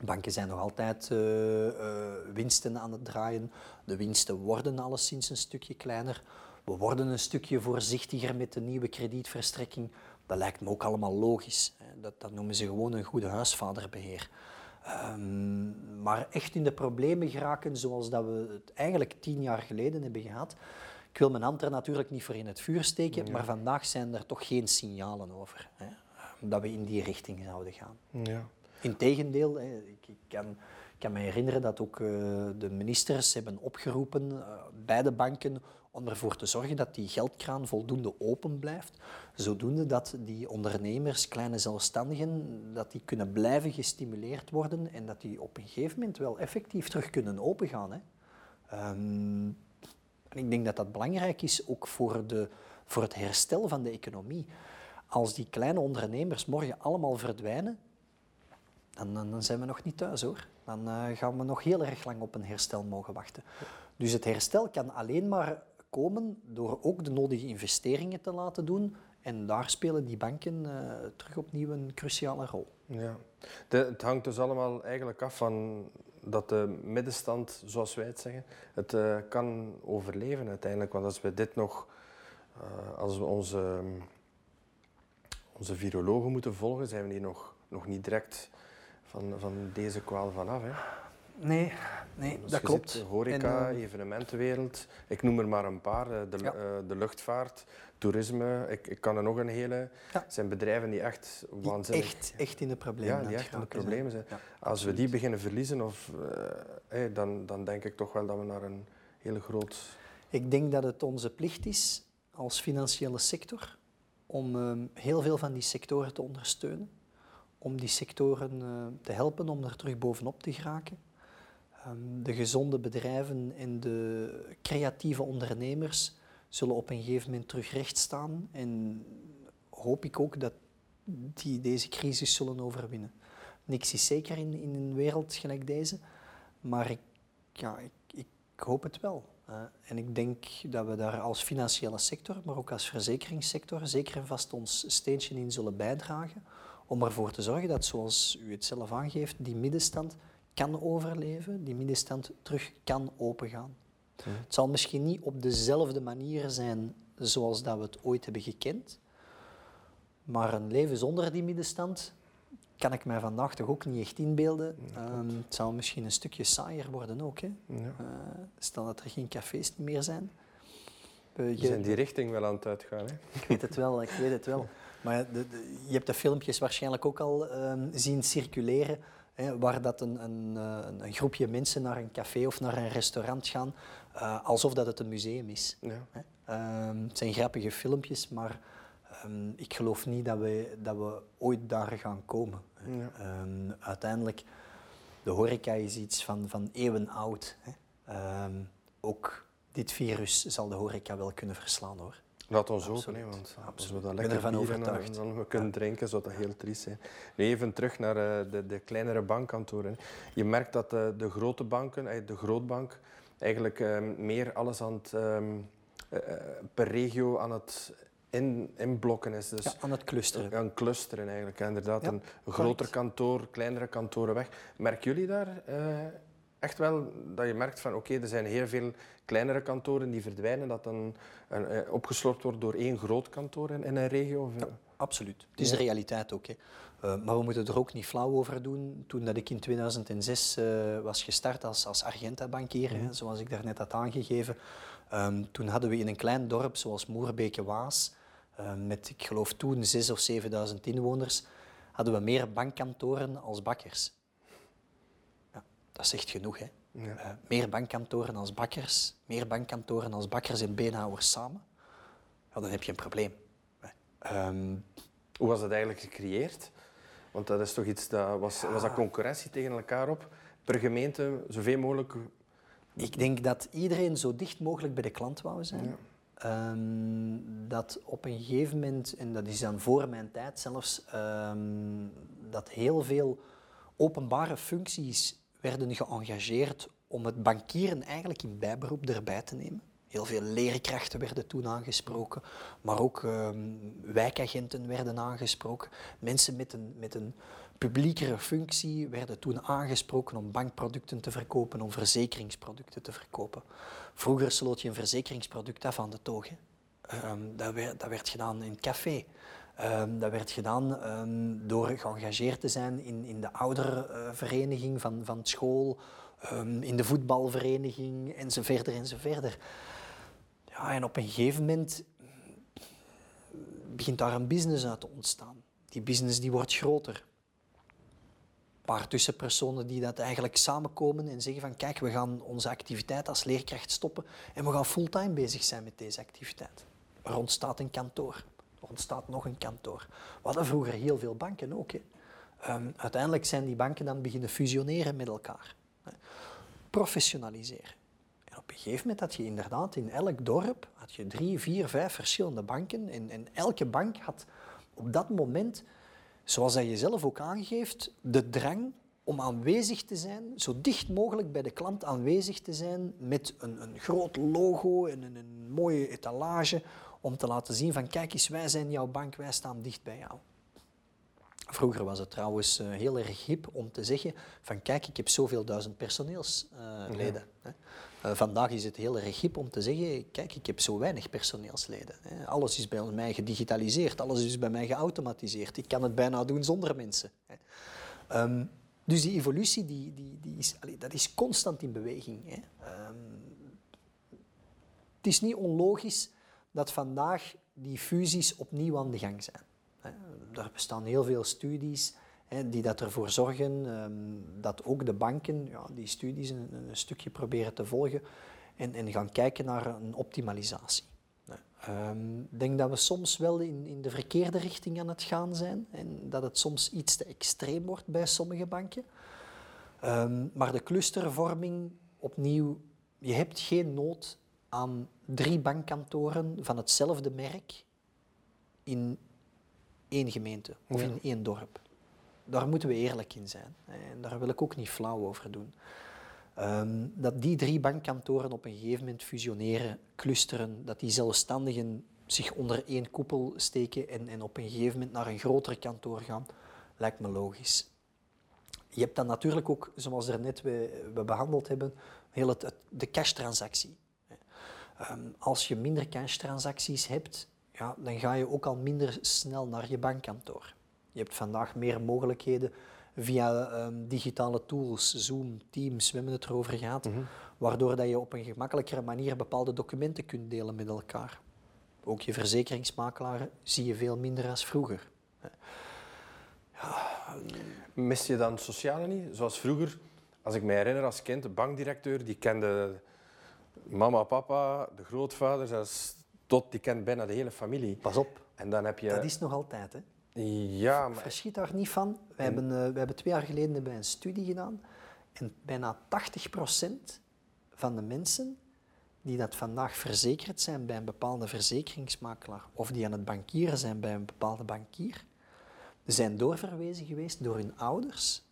banken zijn nog altijd uh, uh, winsten aan het draaien. De winsten worden alleszins een stukje kleiner. We worden een stukje voorzichtiger met de nieuwe kredietverstrekking. Dat lijkt me ook allemaal logisch. Dat, dat noemen ze gewoon een goede huisvaderbeheer. Um, maar echt in de problemen geraken zoals dat we het eigenlijk tien jaar geleden hebben gehad. Ik wil mijn hand er natuurlijk niet voor in het vuur steken, maar vandaag zijn er toch geen signalen over hè, dat we in die richting zouden gaan. Ja. Integendeel, hè, ik, ik, kan, ik kan me herinneren dat ook uh, de ministers hebben opgeroepen uh, bij de banken om ervoor te zorgen dat die geldkraan voldoende open blijft, zodoende dat die ondernemers, kleine zelfstandigen, dat die kunnen blijven gestimuleerd worden en dat die op een gegeven moment wel effectief terug kunnen opengaan. Hè. Um, en ik denk dat dat belangrijk is ook voor, de, voor het herstel van de economie. Als die kleine ondernemers morgen allemaal verdwijnen, dan, dan zijn we nog niet thuis hoor. Dan uh, gaan we nog heel erg lang op een herstel mogen wachten. Dus het herstel kan alleen maar komen door ook de nodige investeringen te laten doen. En daar spelen die banken uh, terug opnieuw een cruciale rol. Ja. De, het hangt dus allemaal eigenlijk af van dat de middenstand, zoals wij het zeggen, het uh, kan overleven uiteindelijk. Want als we dit nog, uh, als we onze, onze virologen moeten volgen, zijn we hier nog, nog niet direct van, van deze kwaal vanaf. Hè. Nee, nee dat klopt. Horeca, en, uh, evenementenwereld, ik noem er maar een paar. De, ja. uh, de luchtvaart, toerisme, ik, ik, kan er nog een hele. Ja. zijn bedrijven die echt waanzinnig... Echt, echt in de problemen Ja, die echt in de problemen zijn. Ja, Als we die beginnen verliezen, of, uh, hey, dan, dan denk ik toch wel dat we naar een hele groot... Ik denk dat het onze plicht is als financiële sector om um, heel veel van die sectoren te ondersteunen. Om die sectoren te helpen om er terug bovenop te geraken. Um, de gezonde bedrijven en de creatieve ondernemers zullen op een gegeven moment terug recht staan. En hoop ik ook dat die deze crisis zullen overwinnen. Niks is zeker in, in een wereld gelijk deze, maar ik, ja, ik, ik hoop het wel. En ik denk dat we daar als financiële sector, maar ook als verzekeringssector, zeker en vast ons steentje in zullen bijdragen om ervoor te zorgen dat, zoals u het zelf aangeeft, die middenstand kan overleven, die middenstand terug kan opengaan. Mm. Het zal misschien niet op dezelfde manier zijn zoals dat we het ooit hebben gekend, maar een leven zonder die middenstand kan ik mij vandaag toch ook niet echt inbeelden. Ja, um, het zou misschien een stukje saaier worden ook. Hè? Ja. Uh, stel dat er geen cafés meer zijn. Je zijn die richting wel aan het uitgaan. Hè? Ik weet het wel, ik weet het wel. (laughs) Maar de, je hebt de filmpjes waarschijnlijk ook al ehm, zien circuleren, hè, waar dat een, een, een, een, groepje mensen naar een café of naar een restaurant gaan, uh, alsof dat het een museum is. Ja. Ehm, het zijn grappige filmpjes, maar um, ik geloof niet dat we, dat we ooit daar gaan komen. Ja. uiteindelijk, de horeca is iets van, van eeuwen oud. Hè. ook dit virus zal de horeca wel kunnen verslaan hoor. Laat ons hopen, hè, want als we dat lekker ben overtuigd. dan we kunnen drinken, zou dat heel triest zijn. Nu even terug naar uh, de, de, kleinere bankkantoren. Je merkt dat de, de grote banken, uh, de grootbank, eigenlijk uh, meer alles aan het, um, per regio aan het in, inblokken is. Dus ja, aan het clusteren. Aan clusteren eigenlijk, inderdaad. Ja, een groter kantoor, kleinere kantoren weg. Merken jullie daar echt wel dat je merkt van oké, er zijn heel veel kleinere kantoren die verdwijnen, dat dan uh, opgeslorpt wordt door één groot kantoor in, in een regio? Ja, absoluut. Het is de realiteit ook. Hè. Uh, maar we moeten er ook niet flauw over doen. Toen dat ik in 2006 uh, was gestart als, als Argenta-bankier, mm zoals ik daarnet had aangegeven, um, toen hadden we in een klein dorp zoals Moerbeke-Waas, met ik geloof toen 6.000 of 7.000 inwoners, hadden we meer bankkantoren als bakkers. Ja, dat zegt genoeg, hè. Ja. Uh, meer bankkantoren als bakkers, meer bankkantoren als bakkers en beenhouwers samen, ja, dan heb je een probleem. Um, Hoe was dat eigenlijk gecreëerd? Want dat is toch iets dat was, was dat concurrentie tegen elkaar op? Per gemeente zoveel mogelijk. Ik denk dat iedereen zo dicht mogelijk bij de klant wou zijn. Um, dat op een gegeven moment, en dat is dan voor mijn tijd zelfs, um, dat heel veel openbare functies werden geëngageerd om het bankieren eigenlijk in bijberoep erbij te nemen. Heel veel leerkrachten werden toen aangesproken, maar ook um, wijkagenten werden aangesproken. Mensen met een, met een publiekere functie werden toen aangesproken om bankproducten te verkopen, om verzekeringsproducten te verkopen. Vroeger sloot je een verzekeringsproduct af aan de toog. Um, dat, werd, dat werd gedaan in het café. Um, dat werd gedaan um, door geëngageerd te zijn in, in de oudervereniging van, van school, um, in de voetbalvereniging enzovoort enzovoort. Ja, en op een gegeven moment begint daar een business uit te ontstaan. Die business die wordt groter. Een paar tussenpersonen die dat eigenlijk samenkomen en zeggen van kijk, we gaan onze activiteit als leerkracht stoppen en we gaan fulltime bezig zijn met deze activiteit. Er ontstaat een kantoor. Ontstaat nog een kantoor. We hadden vroeger heel veel banken ook. Hè. Um, uiteindelijk zijn die banken dan beginnen fusioneren met elkaar. Professionaliseren. En op een gegeven moment had je inderdaad in elk dorp had je drie, vier, vijf verschillende banken. En, en elke bank had op dat moment, zoals hij je zelf ook aangeeft, de drang om aanwezig te zijn, zo dicht mogelijk bij de klant aanwezig te zijn met een, een groot logo en een, een mooie etalage om te laten zien van kijk eens, wij zijn jouw bank, wij staan dicht bij jou. Vroeger was het trouwens uh, heel erg hip om te zeggen van kijk, ik heb zoveel duizend personeelsleden. Uh, vandaag is het heel erg hip om te zeggen kijk, ik heb zo weinig personeelsleden. Alles is bij mij gedigitaliseerd, alles is bij mij geautomatiseerd. Ik kan het bijna doen zonder mensen. Um, dus die evolutie die, die, die is, dat is constant in beweging. Um, het is niet onlogisch dat vandaag die fusies opnieuw aan de gang zijn. Er bestaan heel veel studies die dat ervoor zorgen ehm, dat ook de banken ja, die studies een, stukje proberen te volgen en, en gaan kijken naar een optimalisatie. Ehm, ik denk dat we soms wel in, in de verkeerde richting aan het gaan zijn en dat het soms iets te extreem wordt bij sommige banken. Ehm, maar de clustervorming, opnieuw, je hebt geen nood aan drie bankkantoren van hetzelfde merk in één gemeente of in één dorp. Daar moeten we eerlijk in zijn. En daar wil ik ook niet flauw over doen. Ehm, dat die drie bankkantoren op een gegeven moment fusioneren, clusteren, dat die zelfstandigen zich onder één koepel steken en, en op een gegeven moment naar een groter kantoor gaan, lijkt me logisch. Je hebt dan natuurlijk ook, zoals er net we, we behandeld hebben, heel het, de cash-transactie. Um, als je minder cash-transacties hebt, ja, dan ga je ook al minder snel naar je bankkantoor. Je hebt vandaag meer mogelijkheden via ehm, digitale tools, Zoom, Teams, we hebben het erover gehad, waardoor dat je op een gemakkelijkere manier bepaalde documenten kunt delen met elkaar. Ook je verzekeringsmakelaar zie je veel minder als vroeger. Mis je dan sociale niet? Zoals vroeger, als ik me herinner als kind, de bankdirecteur die kende mama, papa, de grootvader, zelfs tot die kent bijna de hele familie. Pas op, En dan heb je... dat is nog altijd. Hè. Ja, maar... Verschiet daar niet van. We, hebben, we hebben twee jaar geleden hebben wij een studie gedaan. En bijna 80% van de mensen die dat vandaag verzekerd zijn bij een bepaalde verzekeringsmakelaar of die aan het bankieren zijn bij een bepaalde bankier, zijn doorverwezen geweest door hun ouders,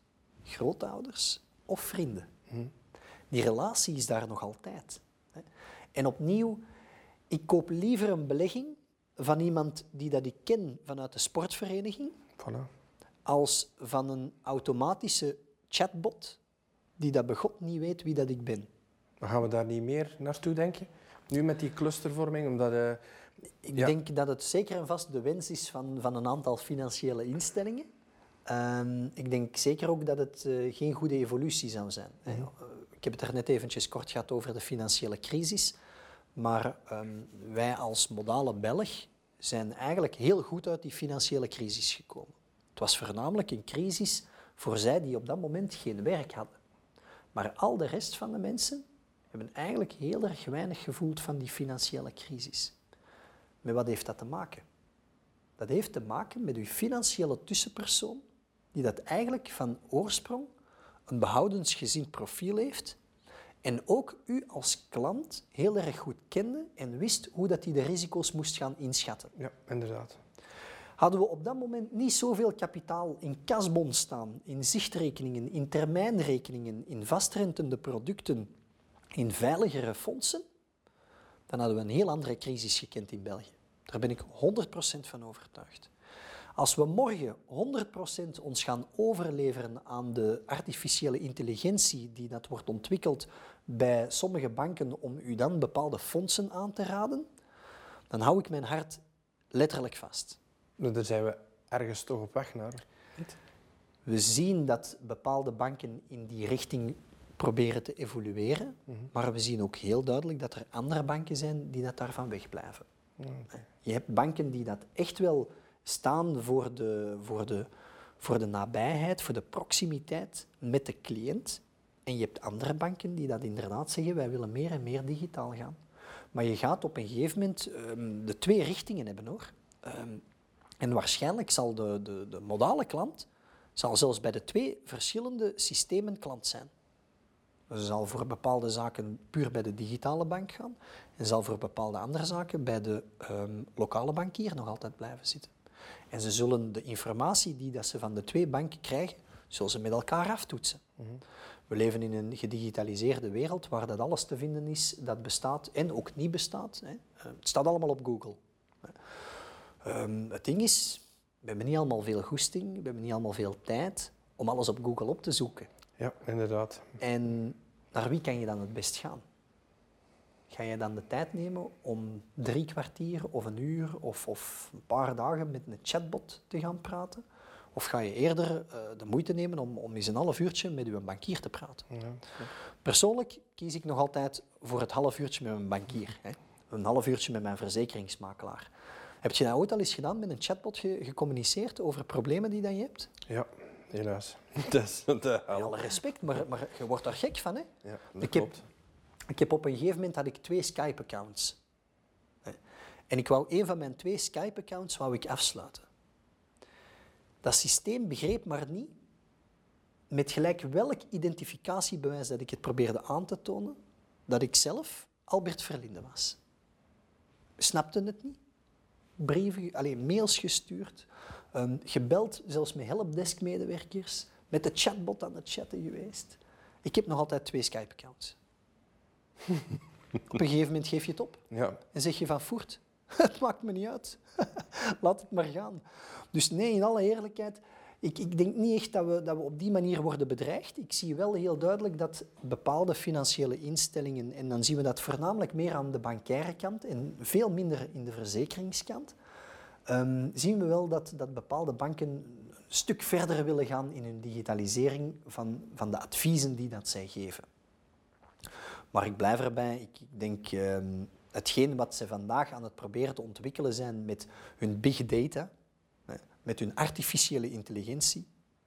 grootouders of vrienden. Die relatie is daar nog altijd. En opnieuw, ik koop liever een belegging van iemand die dat ik ken vanuit de sportvereniging, Voilà. als van een automatische chatbot die dat begot niet weet wie dat ik ben. Maar gaan we daar niet meer naartoe, denk je? Nu met die clustervorming, omdat... eh, Ik Ja. denk dat het zeker en vast de wens is van, van een aantal financiële instellingen. Ehm, ik denk zeker ook dat het eh, geen goede evolutie zou zijn. Mhm. Eh, Ik heb het er net eventjes kort gehad over de financiële crisis. Maar ehm, wij als modale Belg zijn eigenlijk heel goed uit die financiële crisis gekomen. Het was voornamelijk een crisis voor zij die op dat moment geen werk hadden. Maar al de rest van de mensen hebben eigenlijk heel erg weinig gevoeld van die financiële crisis. Met wat heeft dat te maken? Dat heeft te maken met uw financiële tussenpersoon, die dat eigenlijk van oorsprong een behoudensgezind profiel heeft en ook u als klant heel erg goed kende en wist hoe dat hij de risico's moest gaan inschatten. Ja, inderdaad. Hadden we op dat moment niet zoveel kapitaal in kasbon staan, in zichtrekeningen, in termijnrekeningen, in vastrentende producten, in veiligere fondsen, dan hadden we een heel andere crisis gekend in België. Daar ben ik 100% van overtuigd. Als we morgen 100% ons gaan overleveren aan de artificiële intelligentie die dat wordt ontwikkeld bij sommige banken om u dan bepaalde fondsen aan te raden, dan hou ik mijn hart letterlijk vast. Dus Daar zijn we ergens toch op weg naar. We zien dat bepaalde banken in die richting proberen te evolueren, maar we zien ook heel duidelijk dat er andere banken zijn die dat daarvan wegblijven. Je hebt banken die dat echt wel staan voor de, voor, de, voor de nabijheid, voor de proximiteit met de cliënt. En je hebt andere banken die dat inderdaad zeggen, wij willen meer en meer digitaal gaan. Maar je gaat op een gegeven moment ehm, de twee richtingen hebben hoor. Ehm, en waarschijnlijk zal de, de, de modale klant zal zelfs bij de twee verschillende systemen klant zijn. Ze zal voor bepaalde zaken puur bij de digitale bank gaan en zal voor bepaalde andere zaken bij de ehm, lokale bankier nog altijd blijven zitten. En ze zullen de informatie die dat ze van de twee banken krijgen, zullen ze met elkaar aftoetsen. We leven in een gedigitaliseerde wereld waar dat alles te vinden is dat bestaat en ook niet bestaat. Hè. Eh, Het staat allemaal op Google. Ehm, het ding is, we hebben niet allemaal veel goesting, we hebben niet allemaal veel tijd om alles op Google op te zoeken. Ja, inderdaad. En naar wie kan je dan het best gaan? Ga je dan de tijd nemen om drie kwartier of een uur of, of een paar dagen met een chatbot te gaan praten? Of ga je eerder eh, de moeite nemen om, om eens een half uurtje met uw bankier te praten? Persoonlijk kies ik nog altijd voor het half uurtje met mijn bankier. Hè. Een half uurtje met mijn verzekeringsmakelaar. Heb je dat ooit al eens gedaan met een chatbot ge- gecommuniceerd over problemen die dat je hebt? Ja, helaas. (laughs) Dat is de Met hel. alle respect, maar, maar je wordt daar gek van. Hè? Ja, dat Ik heb, klopt. Ik heb op een gegeven moment had ik twee Skype-accounts. En ik wou een van mijn twee Skype-accounts ik afsluiten. Dat systeem begreep maar niet, met gelijk welk identificatiebewijs dat ik het probeerde aan te tonen, dat ik zelf Albert Verlinde was. Snapte het niet. Brieven, alleen mails gestuurd, ehm, gebeld, zelfs met helpdesk-medewerkers, met de chatbot aan het chatten geweest. Ik heb nog altijd twee Skype-accounts. (laughs) Op een gegeven moment geef je het op Ja, en zeg je van voert. (laughs) Het maakt me niet uit. (laughs) Laat het maar gaan. Dus nee, in alle eerlijkheid, ik, ik denk niet echt dat we, dat we op die manier worden bedreigd. Ik zie wel heel duidelijk dat bepaalde financiële instellingen, en dan zien we dat voornamelijk meer aan de bankaire kant en veel minder in de verzekeringskant, ehm, zien we wel dat, dat bepaalde banken stuk verder willen gaan in hun digitalisering van, van de adviezen die dat zij geven. Maar ik blijf erbij, ik, ik denk ehm, hetgeen wat ze vandaag aan het proberen te ontwikkelen zijn met hun big data, met hun artificiële intelligentie,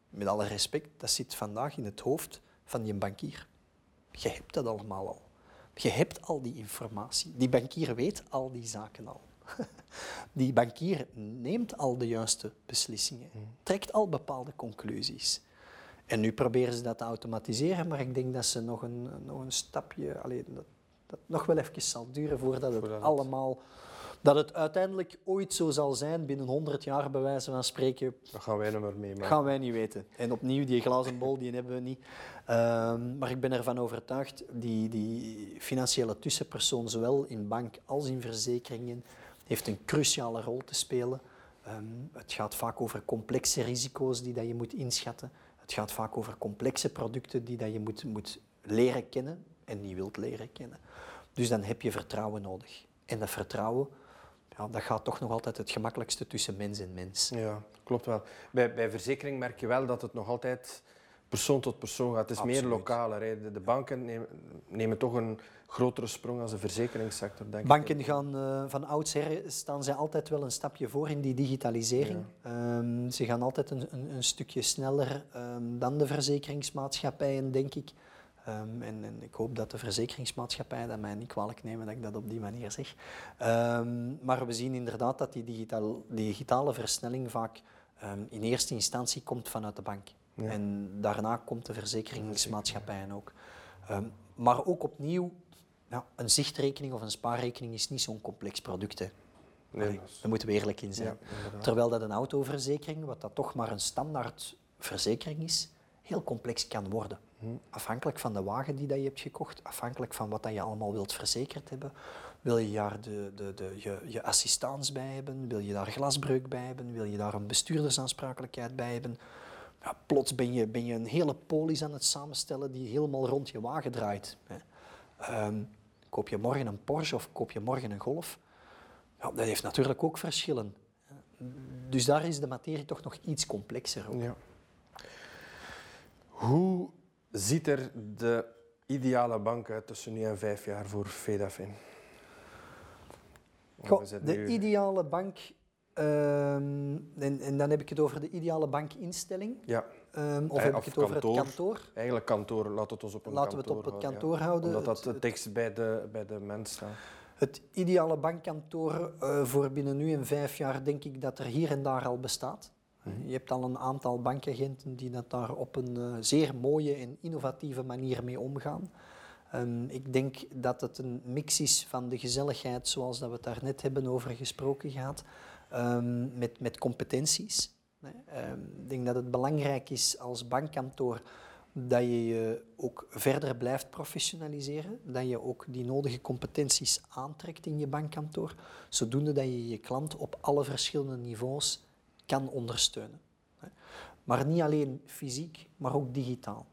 met alle respect, dat zit vandaag in het hoofd van je bankier. Je hebt dat allemaal al. Je hebt al die informatie. Die bankier weet al die zaken al. (laughs) Die bankier neemt al de juiste beslissingen, mm. trekt al bepaalde conclusies. En nu proberen ze dat te automatiseren, maar ik denk dat ze nog een, nog een stapje, alleen dat, dat nog wel even zal duren voordat het allemaal dat het uiteindelijk ooit zo zal zijn, binnen 100 jaar bij wijze van spreken. Dat gaan wij nog maar mee. gaan wij niet weten. En opnieuw, die glazen bol die hebben we niet. Um, maar ik ben ervan overtuigd, die, die financiële tussenpersoon, zowel in bank als in verzekeringen, heeft een cruciale rol te spelen. Um, het gaat vaak over complexe risico's die dat je moet inschatten. Het gaat vaak over complexe producten die dat je moet, moet leren kennen en niet wilt leren kennen. Dus dan heb je vertrouwen nodig. En dat vertrouwen ja, dat gaat toch nog altijd het gemakkelijkste tussen mens en mens. Ja, klopt wel. Bij, bij verzekering merk je wel dat het nog altijd persoon tot persoon gaat. Het is meer lokaler. De, de, banken nemen, nemen, toch een grotere sprong als de verzekeringssector, denk banken ik. gaan uh, van oudsher staan zij altijd wel een stapje voor in die digitalisering. Ehm, ze gaan altijd een, een, een stukje sneller um, dan de verzekeringsmaatschappijen, denk ik. Ehm, en, en, ik hoop dat de verzekeringsmaatschappij dat mij niet kwalijk nemen dat ik dat op die manier zeg. Maar we zien inderdaad dat die, digitale versnelling vaak in eerste instantie komt vanuit de bank. En daarna komt de verzekeringsmaatschappijen ook. maar ook opnieuw, ja, een zichtrekening of een spaarrekening is niet zo'n complex product. Hè. Nee, daar moeten we eerlijk in zijn. Terwijl dat een autoverzekering, wat dat toch maar een standaard verzekering is, heel complex kan worden. Afhankelijk van de wagen die dat je hebt gekocht, afhankelijk van wat dat je allemaal wilt verzekerd hebben. Wil je daar de, de, de, je, je assistance bij hebben? Wil je daar glasbreuk bij hebben? Wil je daar een bestuurdersaansprakelijkheid bij hebben? Ja, plots ben je, ben je een hele polis aan het samenstellen die helemaal rond je wagen draait. Um, koop je morgen een Porsche of koop je morgen een Golf? Ja, dat heeft natuurlijk ook verschillen. Dus daar is de materie toch nog iets complexer. Ook. Ja. Hoe ziet er de ideale bank uit tussen nu en vijf jaar voor Fedafin? Goh, de ideale bank, ehm, en, en, dan heb ik het over de ideale bankinstelling. Ja. Um, of heb ik het over het kantoor? Eigenlijk kantoor, laten we het ons op een Laten we het op het kantoor houden. Omdat dat het dichtst bij de, bij de mens staat. Het ideale bankkantoor uh, voor binnen nu en vijf jaar denk ik dat er hier en daar al bestaat. Mhm. Je hebt al een aantal bankagenten die dat daar op een uh, zeer mooie en innovatieve manier mee omgaan. Um, ik denk dat het een mix is van de gezelligheid, zoals dat we het daar net hebben over gesproken gaat, um, met, met competenties. Um, ik denk dat het belangrijk is als bankkantoor dat je je ook verder blijft professionaliseren, dat je ook die nodige competenties aantrekt in je bankkantoor, zodoende dat je je klant op alle verschillende niveaus kan ondersteunen. Maar niet alleen fysiek, maar ook digitaal.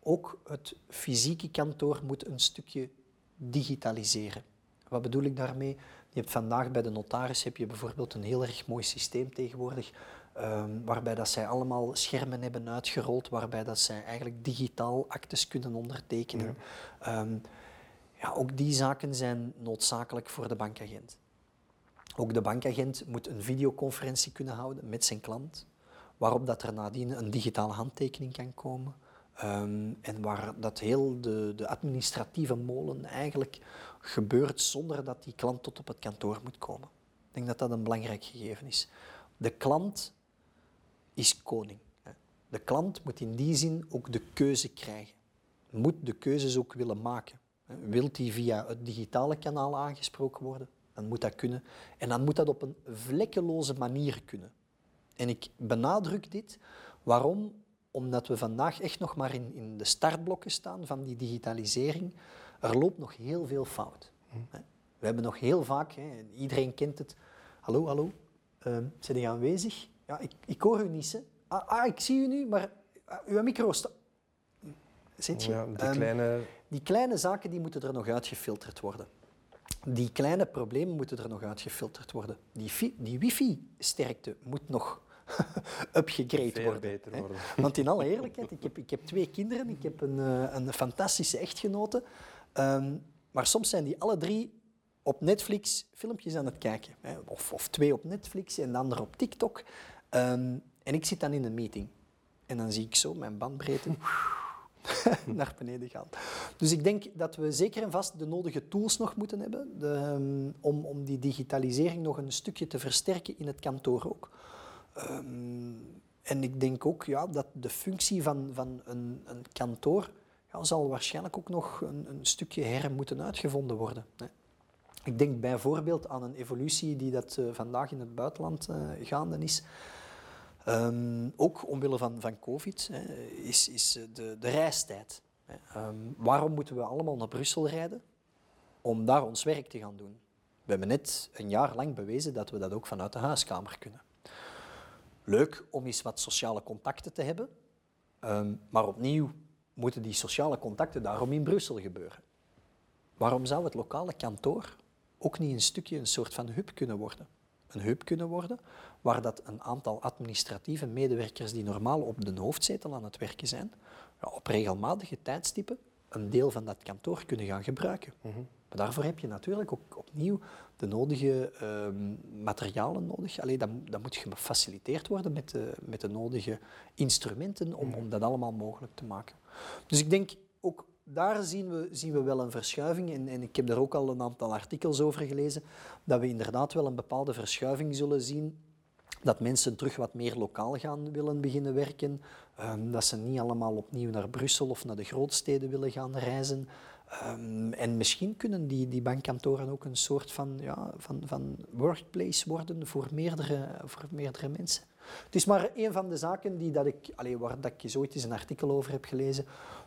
Ook het fysieke kantoor moet een stukje digitaliseren. Wat bedoel ik daarmee? Je hebt vandaag bij de notaris heb je bijvoorbeeld een heel erg mooi systeem tegenwoordig, um, waarbij dat zij allemaal schermen hebben uitgerold, waarbij dat zij eigenlijk digitaal actes kunnen ondertekenen. Ja. Um, ja, ook die zaken zijn noodzakelijk voor de bankagent. Ook de bankagent moet een videoconferentie kunnen houden met zijn klant, waarop dat er nadien een digitale handtekening kan komen. Ehm, en waar dat heel de, de, administratieve molen eigenlijk gebeurt zonder dat die klant tot op het kantoor moet komen. Ik denk dat dat een belangrijk gegeven is. De klant is koning. De klant moet in die zin ook de keuze krijgen. Moet de keuzes ook willen maken. Wilt hij via het digitale kanaal aangesproken worden? dan moet dat kunnen. En dan moet dat op een vlekkeloze manier kunnen. En ik benadruk dit. Waarom? Omdat we vandaag echt nog maar in, in de startblokken staan van die digitalisering. Er loopt nog heel veel fout. We hebben nog heel vaak, hè, iedereen kent het. Hallo, hallo, uh, zijn jullie aanwezig? Ja, ik, ik hoor u niet. Hè. Ah, ah, ik zie u nu, maar uh, uw micro staat... Zit je? Ja, die, ehm, kleine... die kleine zaken die moeten er nog uitgefilterd worden. Die kleine problemen moeten er nog uitgefilterd worden. Die, die wifi-sterkte moet nog (laughs) upgegrade worden. beter hè. worden. Want in alle eerlijkheid, ik heb, ik heb twee kinderen, ik heb een, eh, een fantastische echtgenote. Ehm, maar soms zijn die alle drie op Netflix filmpjes aan het kijken. Hè. Of, of twee op Netflix en de andere op TikTok. Ehm, en ik zit dan in een meeting. En dan zie ik zo mijn bandbreedte (laughs) naar beneden gaan. Dus ik denk dat we zeker en vast de nodige tools nog moeten hebben ehm, om, om die digitalisering nog een stukje te versterken in het kantoor ook. En ik denk ook ja, dat de functie van, van een, een kantoor zal waarschijnlijk ook nog een, een stukje her moeten uitgevonden worden. Hè. Ik denk bijvoorbeeld aan een evolutie die dat eh, vandaag in het buitenland eh, gaande is. Ehm, ook omwille van, van COVID hè, is, is eh, de, de reistijd. hè. Ehm, waarom moeten we allemaal naar Brussel rijden? Om daar ons werk te gaan doen. We hebben net een jaar lang bewezen dat we dat ook vanuit de huiskamer kunnen. Leuk om eens wat sociale contacten te hebben, ehm, maar opnieuw moeten die sociale contacten daarom in Brussel gebeuren. Waarom zou het lokale kantoor ook niet een stukje een soort van hub kunnen worden? Een hub kunnen worden waar dat een aantal administratieve medewerkers die normaal op de hoofdzetel aan het werken zijn, ja, op regelmatige tijdstippen een deel van dat kantoor kunnen gaan gebruiken. Maar daarvoor heb je natuurlijk ook opnieuw de nodige ehm, materialen nodig. Allee, dat, dat moet gefaciliteerd worden met de, met de nodige instrumenten om, om dat allemaal mogelijk te maken. Dus ik denk ook daar zien we, zien we wel een verschuiving. En, en ik heb daar ook al een aantal artikels over gelezen, dat we inderdaad wel een bepaalde verschuiving zullen zien dat mensen terug wat meer lokaal gaan willen beginnen werken. ehm, dat ze niet allemaal opnieuw naar Brussel of naar de grootsteden willen gaan reizen. Ehm, en misschien kunnen die, die bankkantoren ook een soort van, ja, van, van workplace worden voor meerdere, voor meerdere mensen. Het is maar een van de zaken die dat ik, allee, waar dat ik eens ooit eens een artikel over heb gelezen,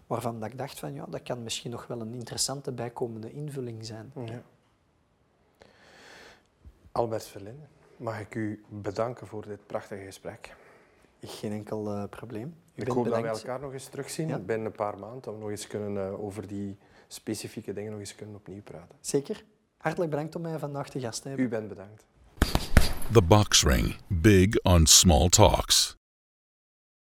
waarvan dat ik dacht van ja, dat kan misschien nog wel een interessante bijkomende invulling zijn. Ja. Albert Verlinde, mag ik u bedanken voor dit prachtige gesprek. Geen enkel eh, probleem. U Ik hoop dat we elkaar nog eens terugzien Ja. binnen een paar maanden, om nog eens kunnen, eh, over die specifieke dingen nog eens kunnen opnieuw praten. Zeker. Hartelijk bedankt om mij vandaag te gast te hebben. U bent bedankt. The Box Ring. Big on small talks.